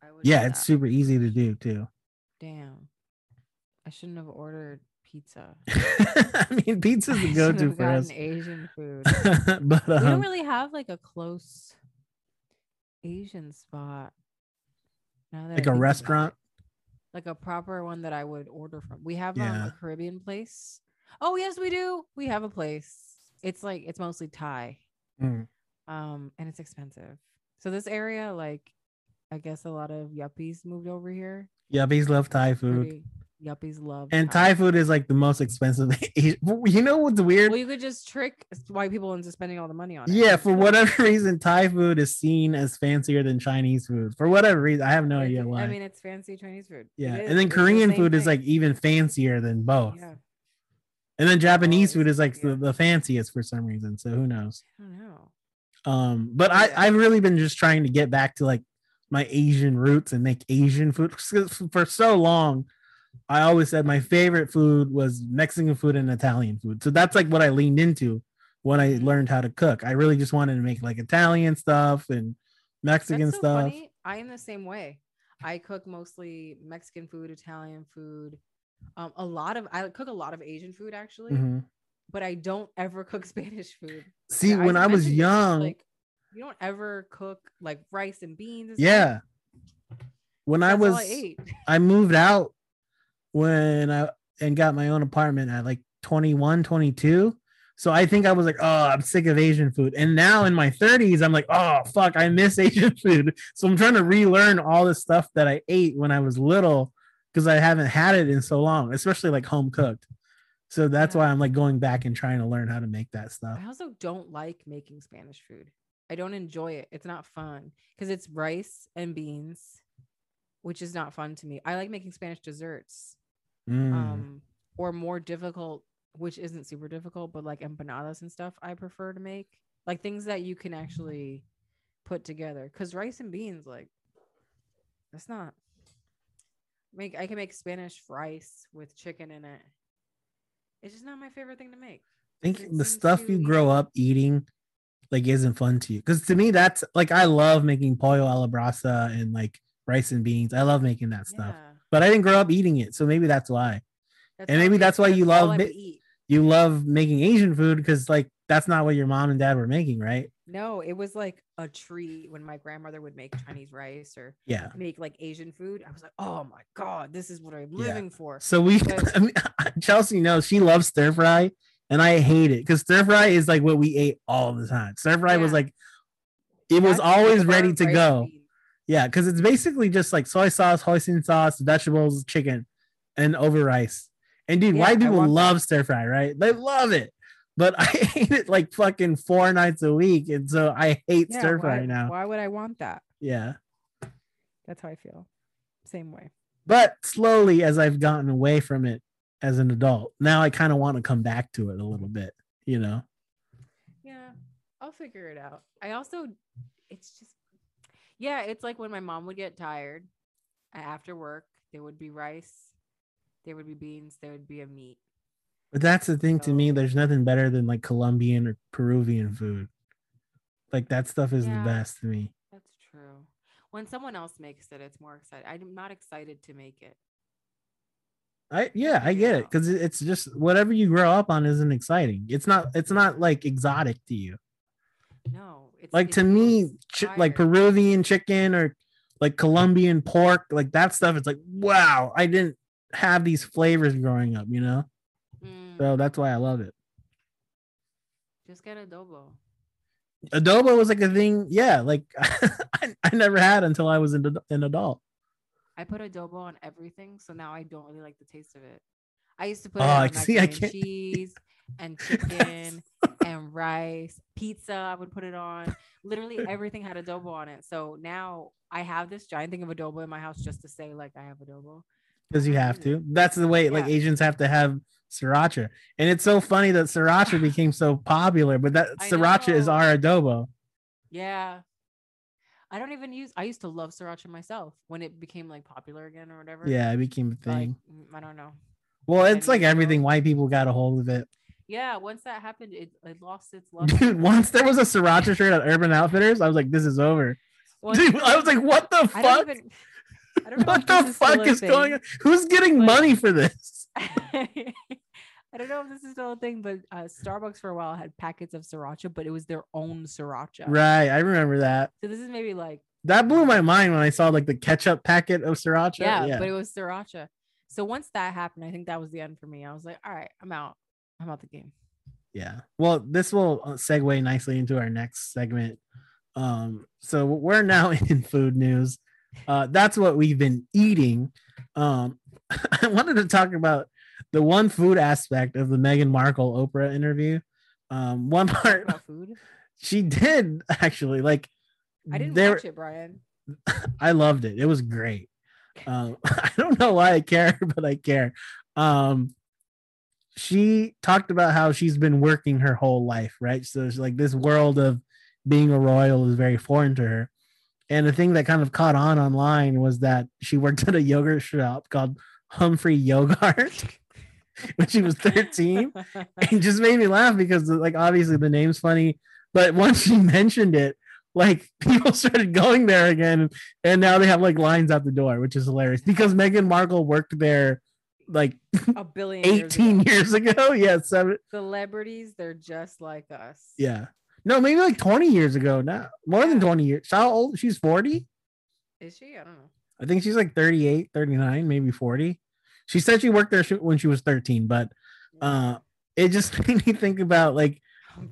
S2: I would.
S1: Yeah, it's
S2: that.
S1: super easy to do too.
S2: Damn. I shouldn't have ordered pizza. [LAUGHS]
S1: I mean, pizza's the [LAUGHS] go-to for us.
S2: Asian food. [LAUGHS]
S1: but
S2: we don't
S1: um,
S2: really have like a close Asian spot. Now that
S1: like a restaurant.
S2: Like a proper one that I would order from. We have um, a Caribbean place. Oh yes, we do. We have a place. It's like it's mostly Thai,
S1: Mm.
S2: um, and it's expensive. So this area, like, I guess a lot of yuppies moved over here.
S1: Yuppies love Thai food.
S2: Pretty- yuppies love
S1: And Thai food is like the most expensive. [LAUGHS] you know what's weird?
S2: Well, you could just trick white people into spending all the money on it.
S1: Yeah, for whatever [LAUGHS] reason, Thai food is seen as fancier than Chinese food. For whatever reason, I have no idea why.
S2: I mean, it's fancy Chinese food.
S1: Yeah, and then
S2: the
S1: Korean
S2: same
S1: food is like even fancier than both.
S2: Yeah,
S1: And then Japanese food is like
S2: yeah.
S1: the, the fanciest for some reason. So who knows?
S2: I don't know.
S1: Um, but
S2: Oh,
S1: I I've really been just trying to get back to like my Asian roots and make Asian food [LAUGHS] for so long. I always said my favorite food was Mexican food and Italian food. So that's like what I leaned into when I learned how to cook. I really just wanted to make like Italian stuff and Mexican
S2: so
S1: stuff.
S2: funny. I am the same way. I cook mostly Mexican food, Italian food. Um, a lot of I cook a lot of Asian food actually,
S1: Mhm.
S2: but I don't ever cook [LAUGHS] Spanish food.
S1: See,
S2: Yeah,
S1: when I was
S2: mentioned it,
S1: young,
S2: like you don't ever cook like rice and beans. and stuff.
S1: yeah. When I
S2: That's all
S1: was
S2: I.
S1: I moved out when I and got my own apartment at like 21, 22. So I think I was like, oh, I'm sick of Asian food. And now in my 30s, I'm like, oh, fuck, I miss [LAUGHS] Asian food. So I'm trying to relearn all the stuff that I ate when I was little because I haven't had it in so long, especially like home cooked. So that's
S2: Yeah.
S1: why I'm like going back and trying to learn how to make that stuff.
S2: I also don't like making Spanish food. I don't enjoy it. It's not fun because it's rice and beans, which is not fun to me. I like making Spanish desserts.
S1: Mm.
S2: um or more difficult which isn't super difficult but like empanadas and stuff i prefer to make like things that you can actually put together because rice and beans like that's not make i can make spanish rice with chicken in it it's just not my favorite thing to make
S1: I think the stuff you grow up eating like isn't fun to you because to me that's like I love making pollo a brasa and like rice and beans. I love making that stuff,
S2: yeah
S1: but I didn't grow up eating it, so maybe that's why
S2: that's
S1: And maybe that's why you love you love making Asian food because like that's not what your mom and dad were making, right?
S2: no it was like a treat when my grandmother would make chinese rice or
S1: Yeah.
S2: make like asian food i was like oh my god this is what i'm
S1: Yeah.
S2: living for
S1: So we, [LAUGHS] I mean, [LAUGHS] Chelsea knows she loves stir fry, and I hate it because stir fry is like what we ate all the time. Stir fry was like it was
S2: That's
S1: always ready to go.
S2: beans.
S1: Yeah, because it's basically just like soy sauce, hoisin sauce, vegetables, chicken, and over rice. And dude,
S2: Yeah,
S1: white people
S2: want that.
S1: love stir fry, right? They love it. But [LAUGHS] I ate it like fucking four nights a week, and so I hate
S2: Yeah,
S1: stir
S2: why,
S1: fry now.
S2: Why would I want that?
S1: Yeah,
S2: That's how I feel. Same way.
S1: but slowly as I've gotten away from it as an adult, now I kind of want to come back to it a little bit. You know?
S2: Yeah, I'll figure it out. I also, it's just, yeah, it's like when my mom would get tired after work, there would be rice, there would be beans, there would be a meat.
S1: But that's the thing to me. There's nothing better than like Colombian or Peruvian food. Like that stuff is
S2: Yeah.
S1: the best to me.
S2: That's true. When someone else makes it, it's more exciting. I'm not excited to make it.
S1: I yeah, I get it because it's just whatever you grow up on isn't exciting. It's not. It's not like exotic to you.
S2: No, it's
S1: Like to me, chi- like. Peruvian chicken or like Colombian pork, like that stuff. It's like wow, I didn't have these flavors growing up. You know,
S2: Mm,
S1: so that's why I love it.
S2: just get adobo.
S1: Adobo was like a thing. Yeah, like [LAUGHS] I, I never had until I was an, an adult.
S2: I put adobo on everything, so now I don't really like the taste of it. I used to put
S1: Oh,
S2: it on
S1: see,
S2: macaroni and cheese and [LAUGHS] chicken and rice, pizza. I would put it on. Literally [LAUGHS] everything had adobo on it. So now I have this giant thing of adobo in my house just to say like I have adobo.
S1: because you have to. That's the way like Asians have to have sriracha, and it's so funny that sriracha [LAUGHS] became so popular. But that
S2: I
S1: sriracha is our adobo.
S2: Yeah. I don't even use I used to love sriracha myself when it became like popular again or whatever.
S1: Yeah, it became a thing.
S2: mm, I don't know.
S1: Well, it's like everything. White people got a hold of it.
S2: Yeah, once that happened, it, it lost its [LAUGHS] love.
S1: Dude, once there was a sriracha shirt at Urban Outfitters, I was like, "This is over." Dude, I was like, "What the
S2: I
S1: fuck?
S2: even. I don't [LAUGHS]
S1: What the fuck
S2: a
S1: is going on? Who's getting
S2: Like-
S1: money for this?" [LAUGHS]
S2: I don't know if this is still a thing, but uh, Starbucks for a while had packets of sriracha, but it was their own sriracha.
S1: Right, I remember that.
S2: So this is maybe like
S1: That blew my mind when I saw like the ketchup packet of sriracha.
S2: yeah,
S1: yeah.
S2: but it was sriracha. So once that happened, I think that was the end for me. I was like, all right, I'm out. I'm out the game.
S1: yeah well this will uh, segue nicely into our next segment um so we're now [LAUGHS] in food news uh that's what we've been eating um [LAUGHS] i wanted to talk about the one food aspect of the Meghan Markle Oprah interview um one part
S2: about food. [LAUGHS]
S1: she did actually like
S2: I didn't
S1: there
S2: watch it, Bryan.
S1: I loved it. It was great. Um, [LAUGHS] I don't know why I care, [LAUGHS] but I care. Um, she talked about how she's been working her whole life, right? So it's like this world of being a royal is very foreign to her. And the thing that kind of caught on online was that she worked [LAUGHS] at a yogurt shop called Humphrey Yogurt when she was 13 and just made me laugh because like obviously the name's funny but once she mentioned it like [LAUGHS] people started going there again and now they have like lines out the door which is hilarious because Meghan Markle worked there like
S2: a [LAUGHS] billion years
S1: 18
S2: ago.
S1: years ago [LAUGHS] yeah seven
S2: Celebrities, they're just like us.
S1: yeah no maybe like 20 years ago now more than 20 years how old she's 40
S2: Is she? I don't know.
S1: I think she's like 38 39 maybe 40 she said she worked there when she was 13 but uh it just made me think about like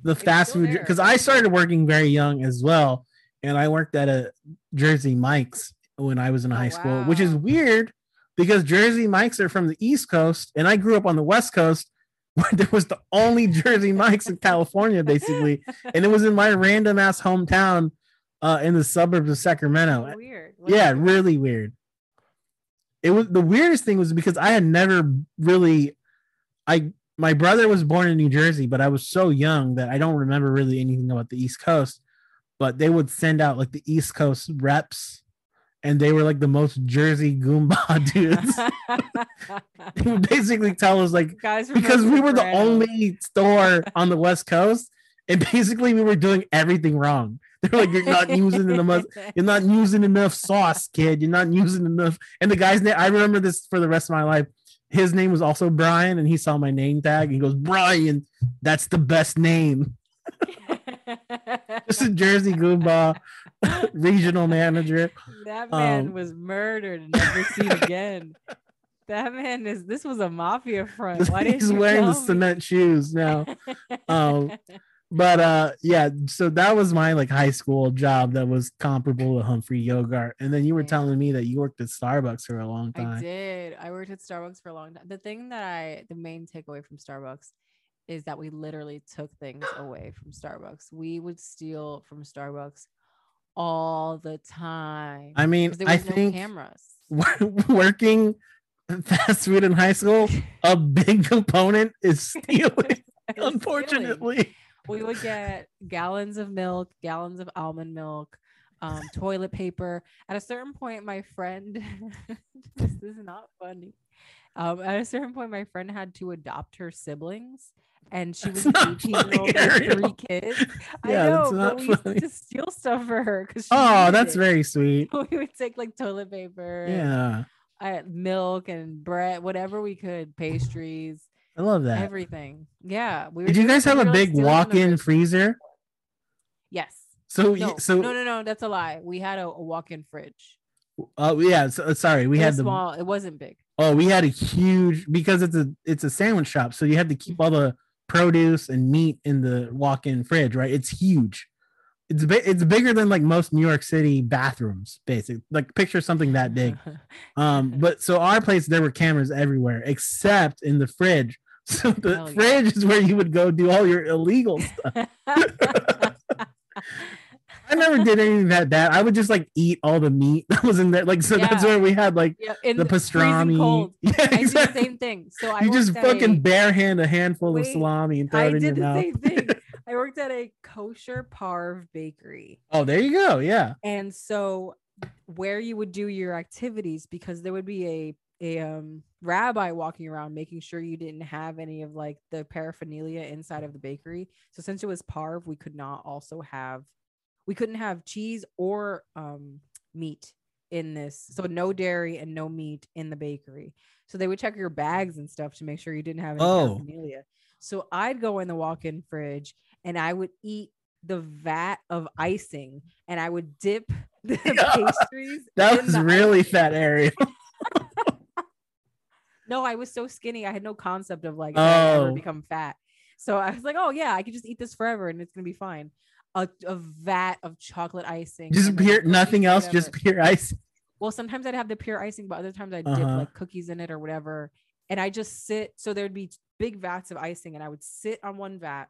S1: the fast food because I started working very young as well, and I worked at a Jersey Mike's when I was in
S2: Oh,
S1: high school, which is weird because Jersey Mike's are from the East Coast, and I grew up on the West Coast, [LAUGHS] where there was the only Jersey Mike's in California, basically, [LAUGHS] and it was in my random ass hometown uh, in the suburbs of Sacramento.
S2: Weird.
S1: Yeah, really weird. It was the weirdest thing was because I had never really I my brother was born in New Jersey, but I was so young that I don't remember really anything about the East Coast. But they would send out like the East Coast reps, and they were like the most Jersey Goomba [LAUGHS] dudes. they would basically tell us like
S2: Guys,
S1: because we were the
S2: Sopranos.
S1: only store on the West Coast, and basically we were doing everything wrong. They're like, "You're not using enough. You're not using enough sauce, kid. You're not using enough." And the guy's name, I remember this for the rest of my life. His name was also Brian, and he saw my name tag. And he goes, "Brian, that's the best name." This [LAUGHS] is Jersey Goomba, [LAUGHS] regional manager.
S2: that man
S1: Um,
S2: was murdered and never seen again. That man is. This was a mafia front. Why [LAUGHS]
S1: He's wearing the
S2: me?
S1: cement shoes now. um, but uh yeah so that was my like high school job that was comparable to humphrey yogurt and then you were
S2: Yeah.
S1: telling me that you worked at starbucks for a long time.
S2: I did. I worked at Starbucks for a long time. The thing that I, the main takeaway from Starbucks is that we literally took things away from Starbucks. We would steal from Starbucks all the time.
S1: i mean
S2: there
S1: i
S2: no
S1: think
S2: cameras. [LAUGHS]
S1: working fast food in high school a big component is [LAUGHS] stealing
S2: unfortunately stealing. We would get gallons of milk, gallons of almond milk, um, toilet paper. At a certain point, my friend, [LAUGHS] this is not funny. Um, at a certain point, my friend had to adopt her siblings, and she was
S1: not
S2: 18 year
S1: funny,
S2: old with three kids. I
S1: Yeah, that's
S2: know,
S1: not
S2: but we used to steal stuff for her because
S1: Oh, that's very sweet. [LAUGHS]
S2: we would take like toilet paper, and,
S1: Yeah,
S2: uh, milk, and bread, whatever we could, pastries,
S1: I love that.
S2: everything. Yeah, we were
S1: Did you guys have a big
S2: stealing in the
S1: walk-in freezer?
S2: Yes.
S1: So,
S2: No,
S1: so
S2: no, no, no. That's a lie. We had a, a walk-in fridge.
S1: Oh yeah, so, uh, sorry. We
S2: It
S1: had the
S2: small. It wasn't big.
S1: oh we had a huge because it's a it's a sandwich shop, so you had to keep mm-hmm. all the produce and meat in the walk-in fridge, right? It's huge. It's bi- it's bigger than like most New York City bathrooms, basically. Like picture something that big. [LAUGHS] Um, [LAUGHS] but so our place there were cameras everywhere except in the fridge. [LAUGHS] So the
S2: Hell yeah.
S1: fridge is where you would go do all your illegal stuff. I never did anything that bad. I would just like eat all the meat that was in there. Like so that's where we had like
S2: yeah,
S1: the pastrami. Yeah,
S2: I did the
S1: exactly.
S2: same thing. So I
S1: you just fucking
S2: a-
S1: bare hand a handful of salami and throw
S2: I
S1: it in your mouth.
S2: I worked at a kosher parve bakery.
S1: oh, there you go. Yeah.
S2: And so where you would do your activities because there would be a a um rabbi walking around making sure you didn't have any of like the paraphernalia inside of the bakery. So since it was parve, we could not also have we couldn't have cheese or um meat in this. So no dairy and no meat in the bakery. So they would check your bags and stuff to make sure you didn't have any
S1: Oh.
S2: paraphernalia. So I'd go in the walk-in fridge and I would eat the vat of icing and I would dip [LAUGHS] the [LAUGHS] pastries.
S1: That was really
S2: icing.
S1: fat area. [LAUGHS]
S2: No, I was so skinny. I had no concept of like I'd ever
S1: Oh.
S2: become fat. So I was like, oh yeah, I could just eat this forever and it's gonna be fine. A, a vat of chocolate icing.
S1: Just pure nothing else, just pure ice.
S2: well, sometimes I'd have the pure icing, but other times I'd dip
S1: Uh-huh.
S2: like cookies in it or whatever. And I just sit. So there'd be big vats of icing, and I would sit on one vat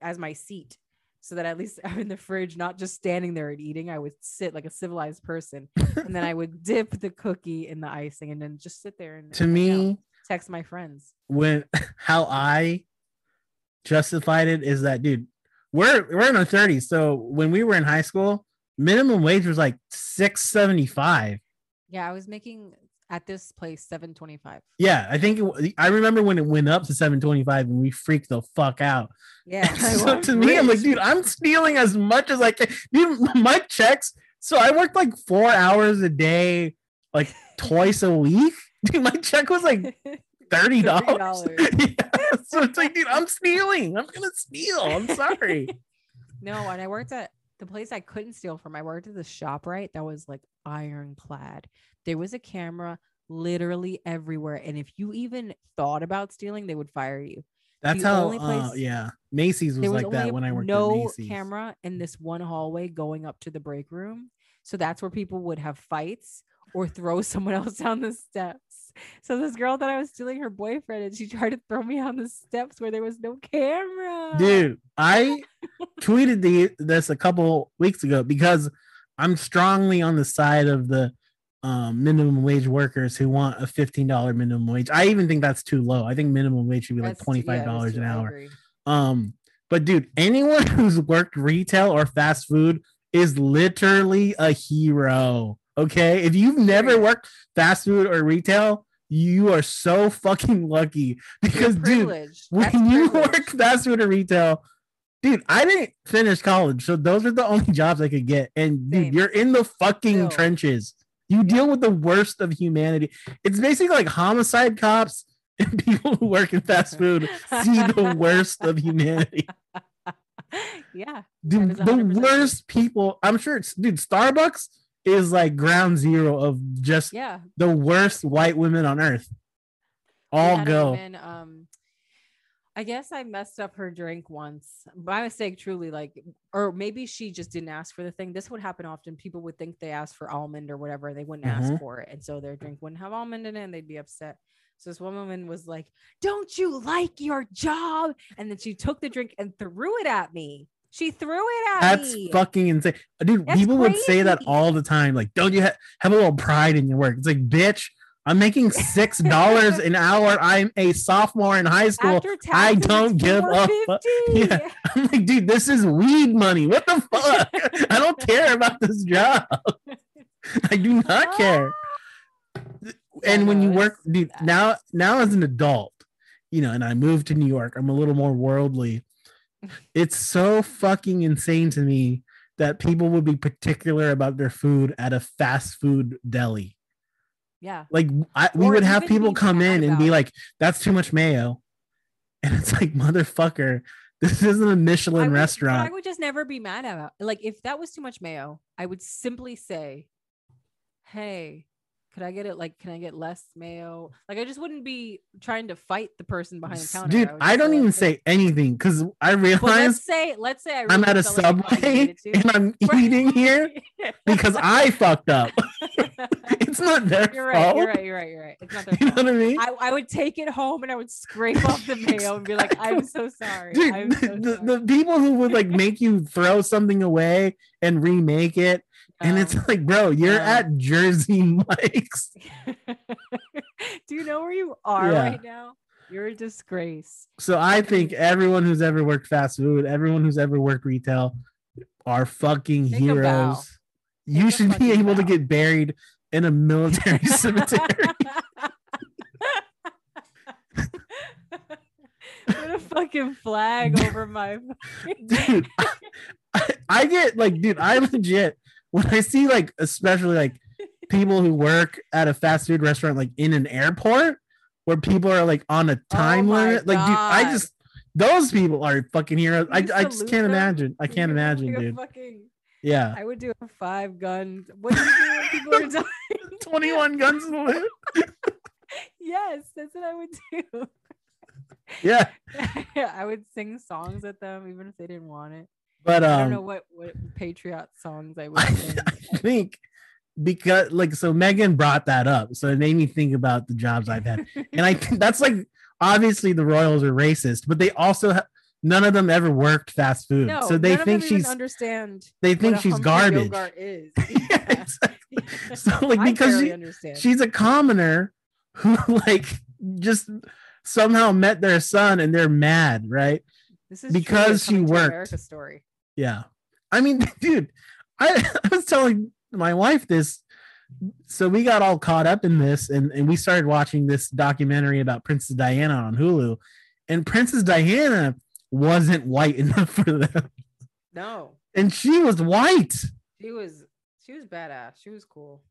S2: as my seat, so that at least [LAUGHS] I'm in the fridge, not just standing there and eating. I would sit like a civilized person, and then I would [LAUGHS] dip the cookie in the icing, and then just sit there and
S1: To
S2: hang out,
S1: me,
S2: text my friends.
S1: when [LAUGHS] how I justified it is that dude, we're we're in our 30s. So when we were in high school, minimum wage was like 675.
S2: Yeah, I was making at this place 725.
S1: Yeah, I think it, I remember when it went up to 725 and we freaked the fuck out.
S2: Yeah. [LAUGHS]
S1: So to me, I'm like, dude, I'm stealing as much as I can. Dude, [LAUGHS] my checks. So I worked like four hours a day, like [LAUGHS] twice a week. Dude, my check was like thirty dollars.
S2: $30.
S1: yeah. So it's like, dude, I'm stealing. I'm gonna steal. I'm sorry.
S2: No, and I worked at the place I couldn't steal from. I worked at the shop right that was like ironclad. There was a camera literally everywhere, and if you even thought about stealing, they would fire you.
S1: That's
S2: The
S1: how.
S2: only
S1: Uh,
S2: place-
S1: yeah, Macy's was
S2: was
S1: like that when I worked
S2: no
S1: at Macy's.
S2: camera in this one hallway going up to the break room, so that's where people would have fights or throw [LAUGHS] someone else down the steps. So this girl thought I was stealing her boyfriend, and she [LAUGHS] tried to throw me on the steps where there was no camera.
S1: Dude, I [LAUGHS] tweeted the, this a couple weeks ago because I'm strongly on the side of the um, minimum wage workers who want a $15 minimum wage. I even think that's too low. I think minimum wage should be like
S2: That's yeah,
S1: $25
S2: that's
S1: an hour. Um, but dude, anyone [LAUGHS] who's worked retail or fast food is literally a hero. Okay. If you've never worked fast food or retail, you are so fucking lucky [LAUGHS] because dude,
S2: privileged. That's
S1: when you
S2: privilege.
S1: work fast food or retail, dude, I didn't finish college, so those are the only jobs I could get. And dude,
S2: Same.
S1: you're in the fucking
S2: Still.
S1: trenches. You deal with the worst of humanity. It's basically like homicide cops [LAUGHS] and people who work in fast [LAUGHS] food see the worst of humanity.
S2: yeah.
S1: Dude, the worst people. I'm sure it's dude, Starbucks is like ground zero of just
S2: Yeah.
S1: the worst white women on earth. All go.
S2: woman, um, I guess I messed up her drink once by mistake, truly. Like, or maybe she just didn't ask for the thing. This would happen often. People would think they asked for almond or whatever. They wouldn't ask
S1: Mhm.
S2: for it. And so their drink wouldn't have almond in it and they'd be upset. So this one woman was like, Don't you like your job? And then she took the drink and threw it at me. She threw it at me.
S1: That's
S2: me.
S1: fucking insane. Dude,
S2: That's
S1: people would say that all the time. Like, don't you ha- have a little pride in your work? It's like, bitch, I'm making six [LAUGHS] dollars an hour. I'm a sophomore in high school. I don't give a fuck. [LAUGHS] Yeah. [LAUGHS] I'm like, dude, this is weed money. What the fuck? I don't care about this job. I do not ah, care. and when you work dude, now now as an adult you know and i moved to new york i'm a little more worldly it's so fucking insane to me that people would be particular about their food at a fast food deli.
S2: Yeah.
S1: like I, we
S2: Or
S1: would have people come in and be like that's too much mayo. And it's like motherfucker this isn't a michelin
S2: would,
S1: restaurant.
S2: I would just never be mad about like if that was too much mayo, I would simply say, Hey, could I get it like can I get less mayo? Like I just wouldn't be trying to fight the person behind the counter.
S1: dude
S2: would
S1: i don't even
S2: "Hey."
S1: say anything because i realize
S2: let's say let's say I
S1: i'm
S2: really
S1: at a
S2: like
S1: subway [LAUGHS] and i'm [LAUGHS] eating here [LAUGHS] because i fucked up it's not their
S2: You're
S1: fault
S2: right. You're right. You're right. You're right. It's not their
S1: you know what i mean
S2: I, I would take it home and I would scrape off the mayo and be like, I'm so sorry.
S1: dude
S2: I'm so
S1: the,
S2: sorry.
S1: the people who would like make you throw something away and remake it and
S2: No.
S1: it's like bro you're
S2: No.
S1: at jersey [LAUGHS] mike's [LAUGHS]
S2: Do you know where you are
S1: Yeah.
S2: right now? You're a disgrace.
S1: so i think everyone who's ever worked fast food everyone who's ever worked retail are fucking
S2: Take
S1: heroes you should be able to get buried in a military [LAUGHS] cemetery
S2: Put a fucking flag over my.
S1: dude I, I get like dude i legit [LAUGHS] when i see like especially like [LAUGHS] people who work at a fast food restaurant like in an airport where people are like on a oh time
S2: Oh
S1: limit like dude i just those people are fucking heroes i, I just can't
S2: them?
S1: imagine i can't
S2: You're
S1: imagine
S2: like
S1: dude
S2: Fucking,
S1: yeah
S2: I would do a five gun. What do you do when people are dying? [LAUGHS]
S1: 21 guns salute
S2: yes, that's what I would do.
S1: yeah
S2: I would sing songs at them even if they didn't want it.
S1: But
S2: I don't know
S1: um
S2: what what patriot songs I [LAUGHS] would sing.
S1: I think because like so meghan brought that up so it made me think about the jobs i've had and I think that's like obviously the Royals are racist, but they also ha- none of them ever worked fast food,
S2: no,
S1: so they think she's
S2: understand.
S1: they think she's garbage.
S2: Is. [LAUGHS]
S1: Yeah, exactly. So [LAUGHS] like because she,
S2: understand.
S1: she's a commoner who like just somehow met their son and they're mad, right?
S2: this is
S1: because she
S2: truly a Coming to
S1: worked.
S2: America story.
S1: Yeah. I mean, [LAUGHS] dude, I, [LAUGHS] I was telling my wife this. So we got all caught up in this and, and we started watching this documentary about Princess Diana on Hulu. And Princess Diana wasn't white [LAUGHS] enough for them.
S2: No,
S1: And she was white.
S2: she was she was badass. She was cool,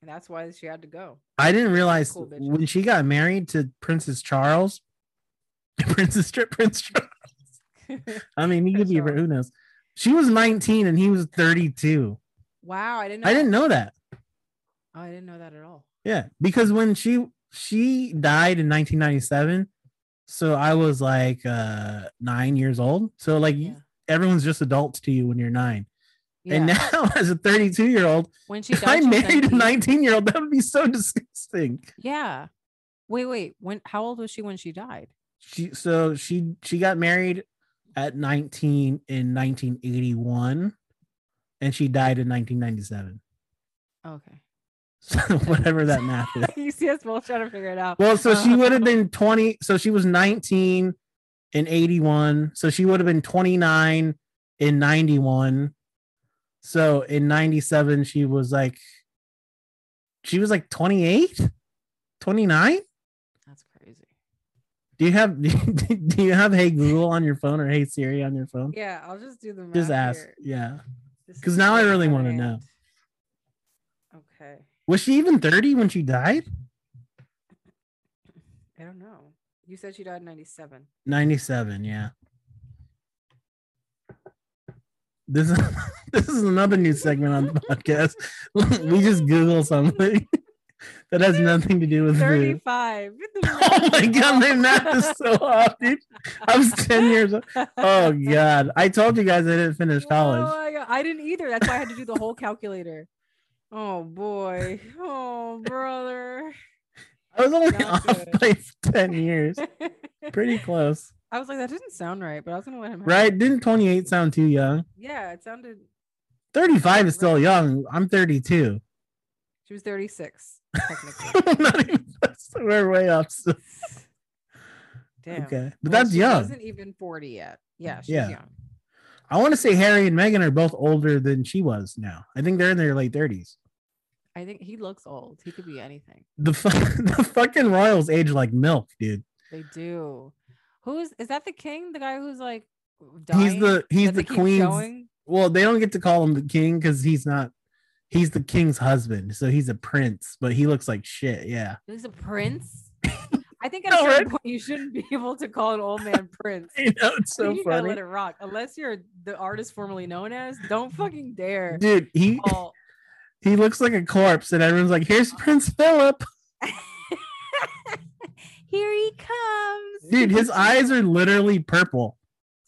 S2: and that's why she had to go.
S1: I didn't realize
S2: Cool
S1: when she got married to Princess Charles, Princess Strip Prince Charles. I mean, he could be, who knows? She was 19 and he was 32.
S2: wow, I didn't. Know
S1: I didn't
S2: that.
S1: know that.
S2: Oh, I didn't know that at all.
S1: Yeah, because when she she died in 1997, so I was like uh 9 years old. So like
S2: Yeah.
S1: everyone's just adults to you when you're 9.
S2: Yeah.
S1: And now [LAUGHS] as a 32 year old,
S2: when she
S1: if I
S2: died, she was
S1: married a
S2: 19.
S1: 19 year old, that would be so disgusting.
S2: Yeah. Wait, wait. When? How old was she when she died?
S1: She so she she got married at 19 in 1981 and she died in 1997.
S2: Okay. [LAUGHS]
S1: So whatever that [LAUGHS] math is.
S2: you see us both trying to figure it out.
S1: Well, so she uh. would have been 20. So she was 19 in 81. So she would have been 29 in 91. So in 97, she was like, she was like 28, 29. Do you have, [LAUGHS] do you have Hey Google on your phone or Hey Siri on your phone?
S2: Yeah, I'll just do the math.
S1: Just ask.
S2: here.
S1: Yeah.
S2: Because
S1: now I really wanna know.
S2: Okay.
S1: Was she even 30 when she died?
S2: I don't know. You said she died 97.
S1: 97, yeah. This is [LAUGHS] this is another new segment on the [LAUGHS] podcast. we just Google something [LAUGHS] that has nothing to do with food.
S2: 35. [LAUGHS]
S1: Oh my god, my math is so off, dude. I was 10 years old. Oh [LAUGHS] god. I told you guys I didn't finish
S2: Oh
S1: college.
S2: my God. I didn't either. That's why I had to do the whole calculator. Oh boy. Oh brother.
S1: I was only
S2: Not
S1: off
S2: good.
S1: by 10 years. Pretty close.
S2: I was like, that didn't sound right, but I was gonna let him it.
S1: Right? Didn't 28 sound too young?
S2: Yeah, it sounded
S1: 35 is still young. I'm 32.
S2: she was 36, technically. [LAUGHS]
S1: Not even, we're way off. So, [LAUGHS]
S2: Damn.
S1: okay. But
S2: Well,
S1: that's
S2: she
S1: young.
S2: wasn't even 40 yet. Yeah, she's
S1: Yeah.
S2: young.
S1: I want to say Harry and Meghan are both older than she was now. I think they're in their late 30s.
S2: I think he looks old. He could be anything.
S1: The fu- [LAUGHS] the fucking royals age like milk, dude.
S2: They do. Who's is that? The king? The guy who's like
S1: He's the he's the queen's.
S2: showing?
S1: Well, they don't get to call him the king because he's not. He's the king's husband, so he's a prince, but he looks like shit. Yeah,
S2: He's a prince. [LAUGHS] I think at
S1: No,
S2: a certain
S1: right?
S2: point you shouldn't be able to call an old man prince. [LAUGHS]
S1: I know it's so
S2: you gotta let it rock. Unless you're the artist formerly known as, don't fucking dare.
S1: dude. He [LAUGHS] he looks like a corpse, and everyone's like, "Here's Prince Philip."
S2: Here he comes.
S1: Dude, his eyes are literally purple.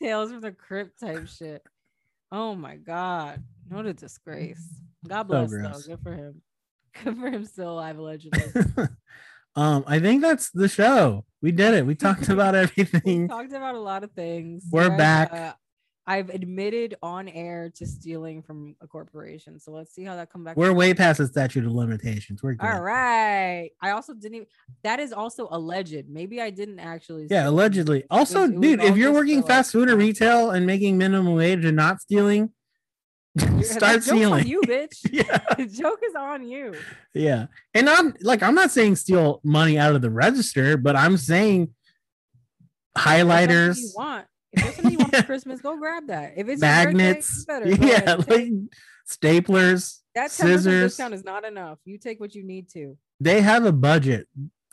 S2: Tales from the Crypt type shit. Oh my god. What a disgrace. God bless though. Good for him. [LAUGHS] Good for him still alive allegedly. [LAUGHS]
S1: um, I think that's the show. We did it. We talked [LAUGHS] about
S2: we
S1: everything.
S2: talked about a lot of things.
S1: We're
S2: Guys,
S1: back.
S2: uh, I've admitted on air to stealing from a corporation. So let's see how that comes back.
S1: We're way past the statute of limitations. We're good.
S2: All right. I also didn't even that is also alleged. Maybe I didn't actually
S1: Yeah,
S2: steal.
S1: allegedly.
S2: It was-
S1: Also,
S2: it was
S1: dude, if you're working
S2: for, like,
S1: fast food or retail and making minimum wage and not stealing,
S2: You're-
S1: start
S2: that joke's on
S1: stealing.
S2: you, bitch. [LAUGHS]
S1: Yeah,
S2: the [LAUGHS] joke is on you.
S1: yeah. And I'm like, I'm not saying steal money out of the register, but I'm saying
S2: If
S1: highlighters,
S2: You want if there's something you want for Christmas, go grab that. If it's your birthday,
S1: magnets,
S2: better [LAUGHS]
S1: yeah,
S2: ahead
S1: like staplers,
S2: that 10%
S1: scissors.
S2: discount is not enough. You take what you need to.
S1: They have a budget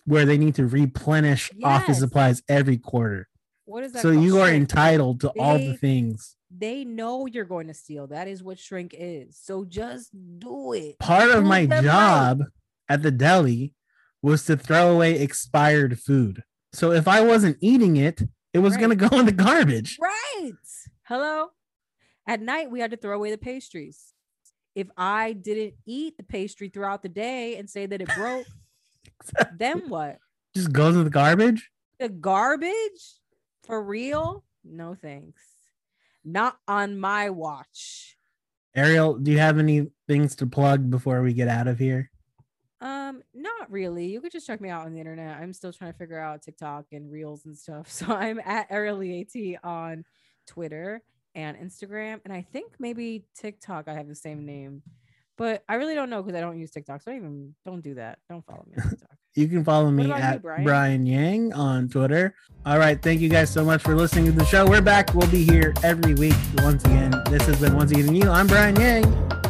S1: where they need to replenish office supplies every quarter.
S2: What is that?
S1: So
S2: called?
S1: you are entitled to all the things.
S2: They know you're going to steal. That is what shrink is. So just do it.
S1: Part of
S2: Prove
S1: my
S2: them right.
S1: job at the deli was to throw away expired food. So if I wasn't eating it, it was going to go in the garbage.
S2: Right. Hello. At night, we had to throw away the pastries. If I didn't eat the pastry throughout the day and say that it broke, [LAUGHS] then what?
S1: Just goes in the garbage.
S2: The garbage? For real? No thanks. Not on my watch.
S1: Ariel, do you have any things to plug before we get out of here?
S2: Um, not really. You could just check me out on the internet. I'm still trying to figure out TikTok and Reels and stuff. [LAUGHS] So I'm at Ariel Leaty on Twitter and Instagram, and I think maybe TikTok I have the same name, but I really don't know because I don't use TikTok. So I even don't do that. Don't follow me on [LAUGHS] TikTok.
S1: You can follow me
S2: about you,
S1: at
S2: Bryan?
S1: Bryan Yang on Twitter. All right. Thank you guys so much for listening to the show. We're back. We'll be here every week once again. This has been What's Eating You. I'm Bryan Yang.